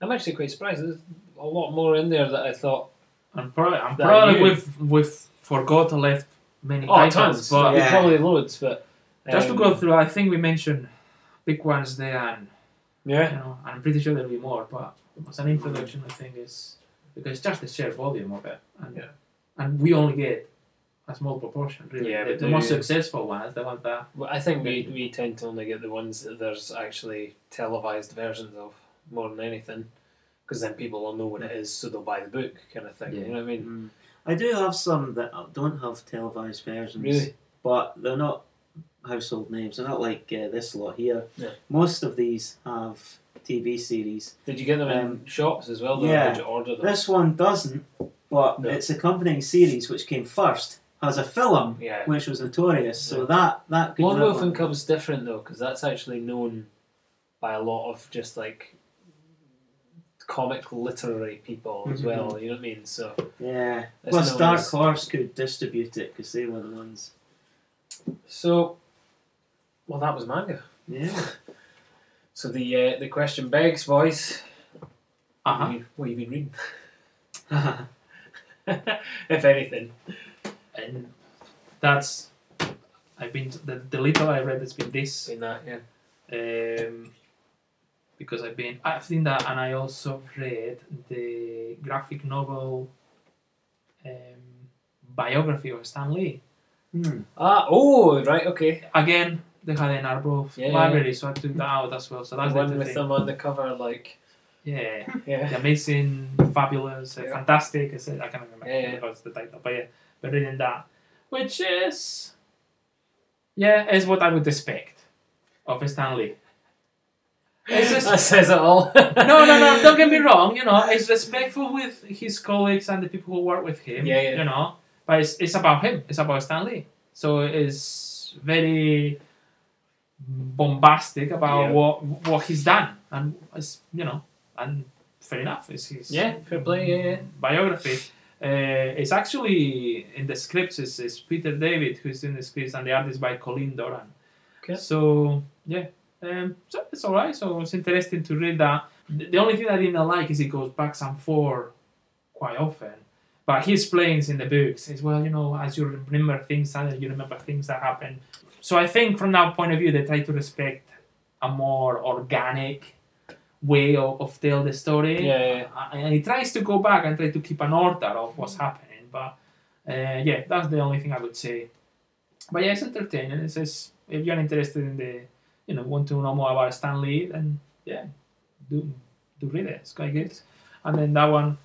I'm actually quite surprised. There's a lot more in there that I thought. I'm probably, I'm probably you- we've we've forgot left many Oh, titles, tons, but Yeah. probably loads, but just to um, go through, I think we mentioned big ones there, and you Yeah, know, I'm pretty sure there'll be more. But as an introduction, I think is because it's just the sheer volume of it, and Yeah. and we only get a small proportion. Really, Yeah, the, we the most successful ones, the ones that Well, I think we, we tend to only get the ones that there's actually televised versions of more than anything, because then people will know what it is, so they'll buy the book, kind of thing. Yeah. You know what I mean? Mm. I do have some that don't have televised versions, Really? but they're not household names. They're not like uh, this lot here. Yeah. Most of these have TV series. Did you get them in Um, shops as well? Or yeah. did you order them? This one doesn't, but No. its accompanying series, which came first, has a film Yeah. which was notorious. So that that Lone Wolf and Cub's different though, because that's actually known by a lot of just like comic literary people as Mhm. well. You know what I mean? So Yeah. It's Plus, known Dark as- Horse could distribute it because they were the ones. so well, that was manga. Yeah. So the uh, the question begs, boys. uh-huh. What, you, what you been reading? if anything. and that's I've been the, the little I read has been this Been that, yeah. um, because I've been I've seen that and I also read the graphic novel um, biography of Stan Lee Hmm. Ah, oh, right, okay. again they had an Arbor Yeah, library so I took that out as well so The that's one with thing. them on the cover, like, yeah yeah. the amazing fabulous uh, Yeah. fantastic I said I can't remember Yeah, yeah. what's the title but yeah but reading that which is yeah is what I would expect of Stan Lee It's just- that says it all. no, no, no. Don't get me wrong. You know, it's respectful with his colleagues and the people who work with him. Yeah, yeah. You know, but it's, it's about him. It's about Stan Lee. So it's very bombastic about Yeah. what what he's done, and it's you know, and fair enough. It's his Yeah, fair play, yeah, yeah. biography. Uh, it's actually in the scripts. It's, it's Peter David who's in the scripts, and the art is by Colleen Doran. Okay. So yeah, um, so it's alright. So it's interesting to read that. The only thing I didn't like is it goes back some four quite often. But he explains in the books as well, you know, as you remember things, and you remember things that happen. So I think from that point of view, they try to respect a more organic way of, of tell the story. Yeah, yeah. And he tries to go back and try to keep an order of what's happening. But uh, yeah, that's the only thing I would say. But yeah, it's entertaining. It says if you're interested in the, you know, want to know more about Stan Lee, then yeah, do do read it. It's quite good. And then that one,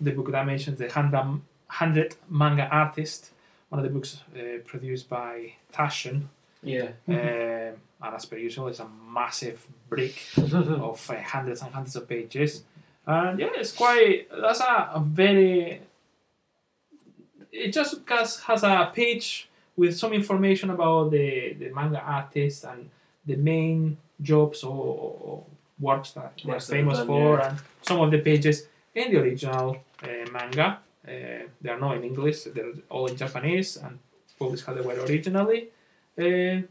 the book that I mentioned, the hundred hundred manga artist, one of the books uh, produced by Taschen. Yeah. Um, and as per usual, it's a massive brick of uh, hundreds and hundreds of pages. And yeah, it's quite. That's a, a very. It just has, has a page with some information about the, the manga artist and the main jobs or, or works that they're famous done, for, yeah. and some of the pages in the original uh, manga. Uh, they are not in English; they're all in Japanese and published how they were originally. Uh,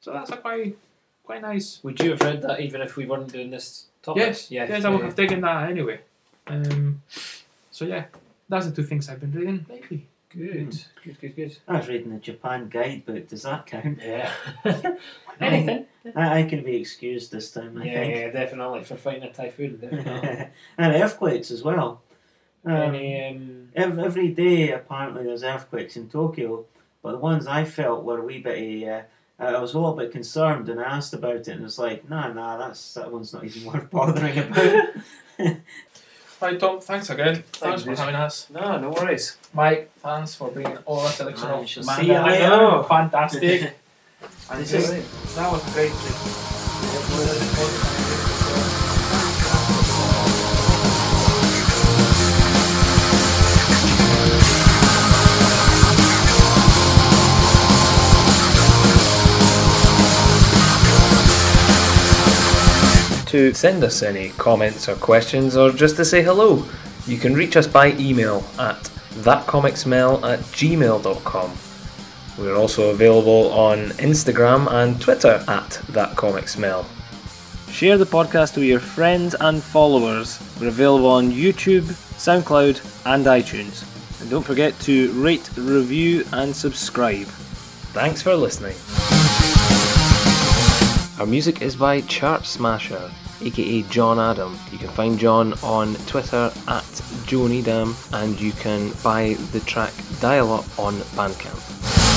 so that's a quite quite nice. Would you have read that even if we weren't doing this topic? Yes, Yes. yes, I would have taken that anyway. Um, so yeah, that's the two things I've been reading lately. Good. Good, good, good. I was reading the Japan guidebook. Does that count? Yeah. Anything. I, I can be excused this time, I Yeah, think. yeah, definitely. For fighting a typhoon. And earthquakes as well. Um, Any, um, ev- every day, apparently, there's earthquakes in Tokyo, but the ones I felt were a wee bit. Uh, I was a little bit concerned, and I asked about it, and it's like, nah, nah, that's that one's not even worth bothering about. Right, Tom, thanks again. Thanks Thanks for dude. having us. no, no worries. Mike, thanks for bringing all that selection I of manga. see you I later. know, fantastic. and This is- that was a great trip. To send us any comments or questions or just to say hello, you can reach us by email at thatcomicsmell at gmail.com. We're also available on Instagram and Twitter at thatcomicsmell. Share the podcast with your friends and followers. We're available on YouTube, SoundCloud, and iTunes. And don't forget to rate, review, and subscribe. Thanks for listening. Our music is by Chart Smasher, aka John Adam. You can find John on Twitter at JoneyDam, and you can buy the track Dial Up on Bandcamp.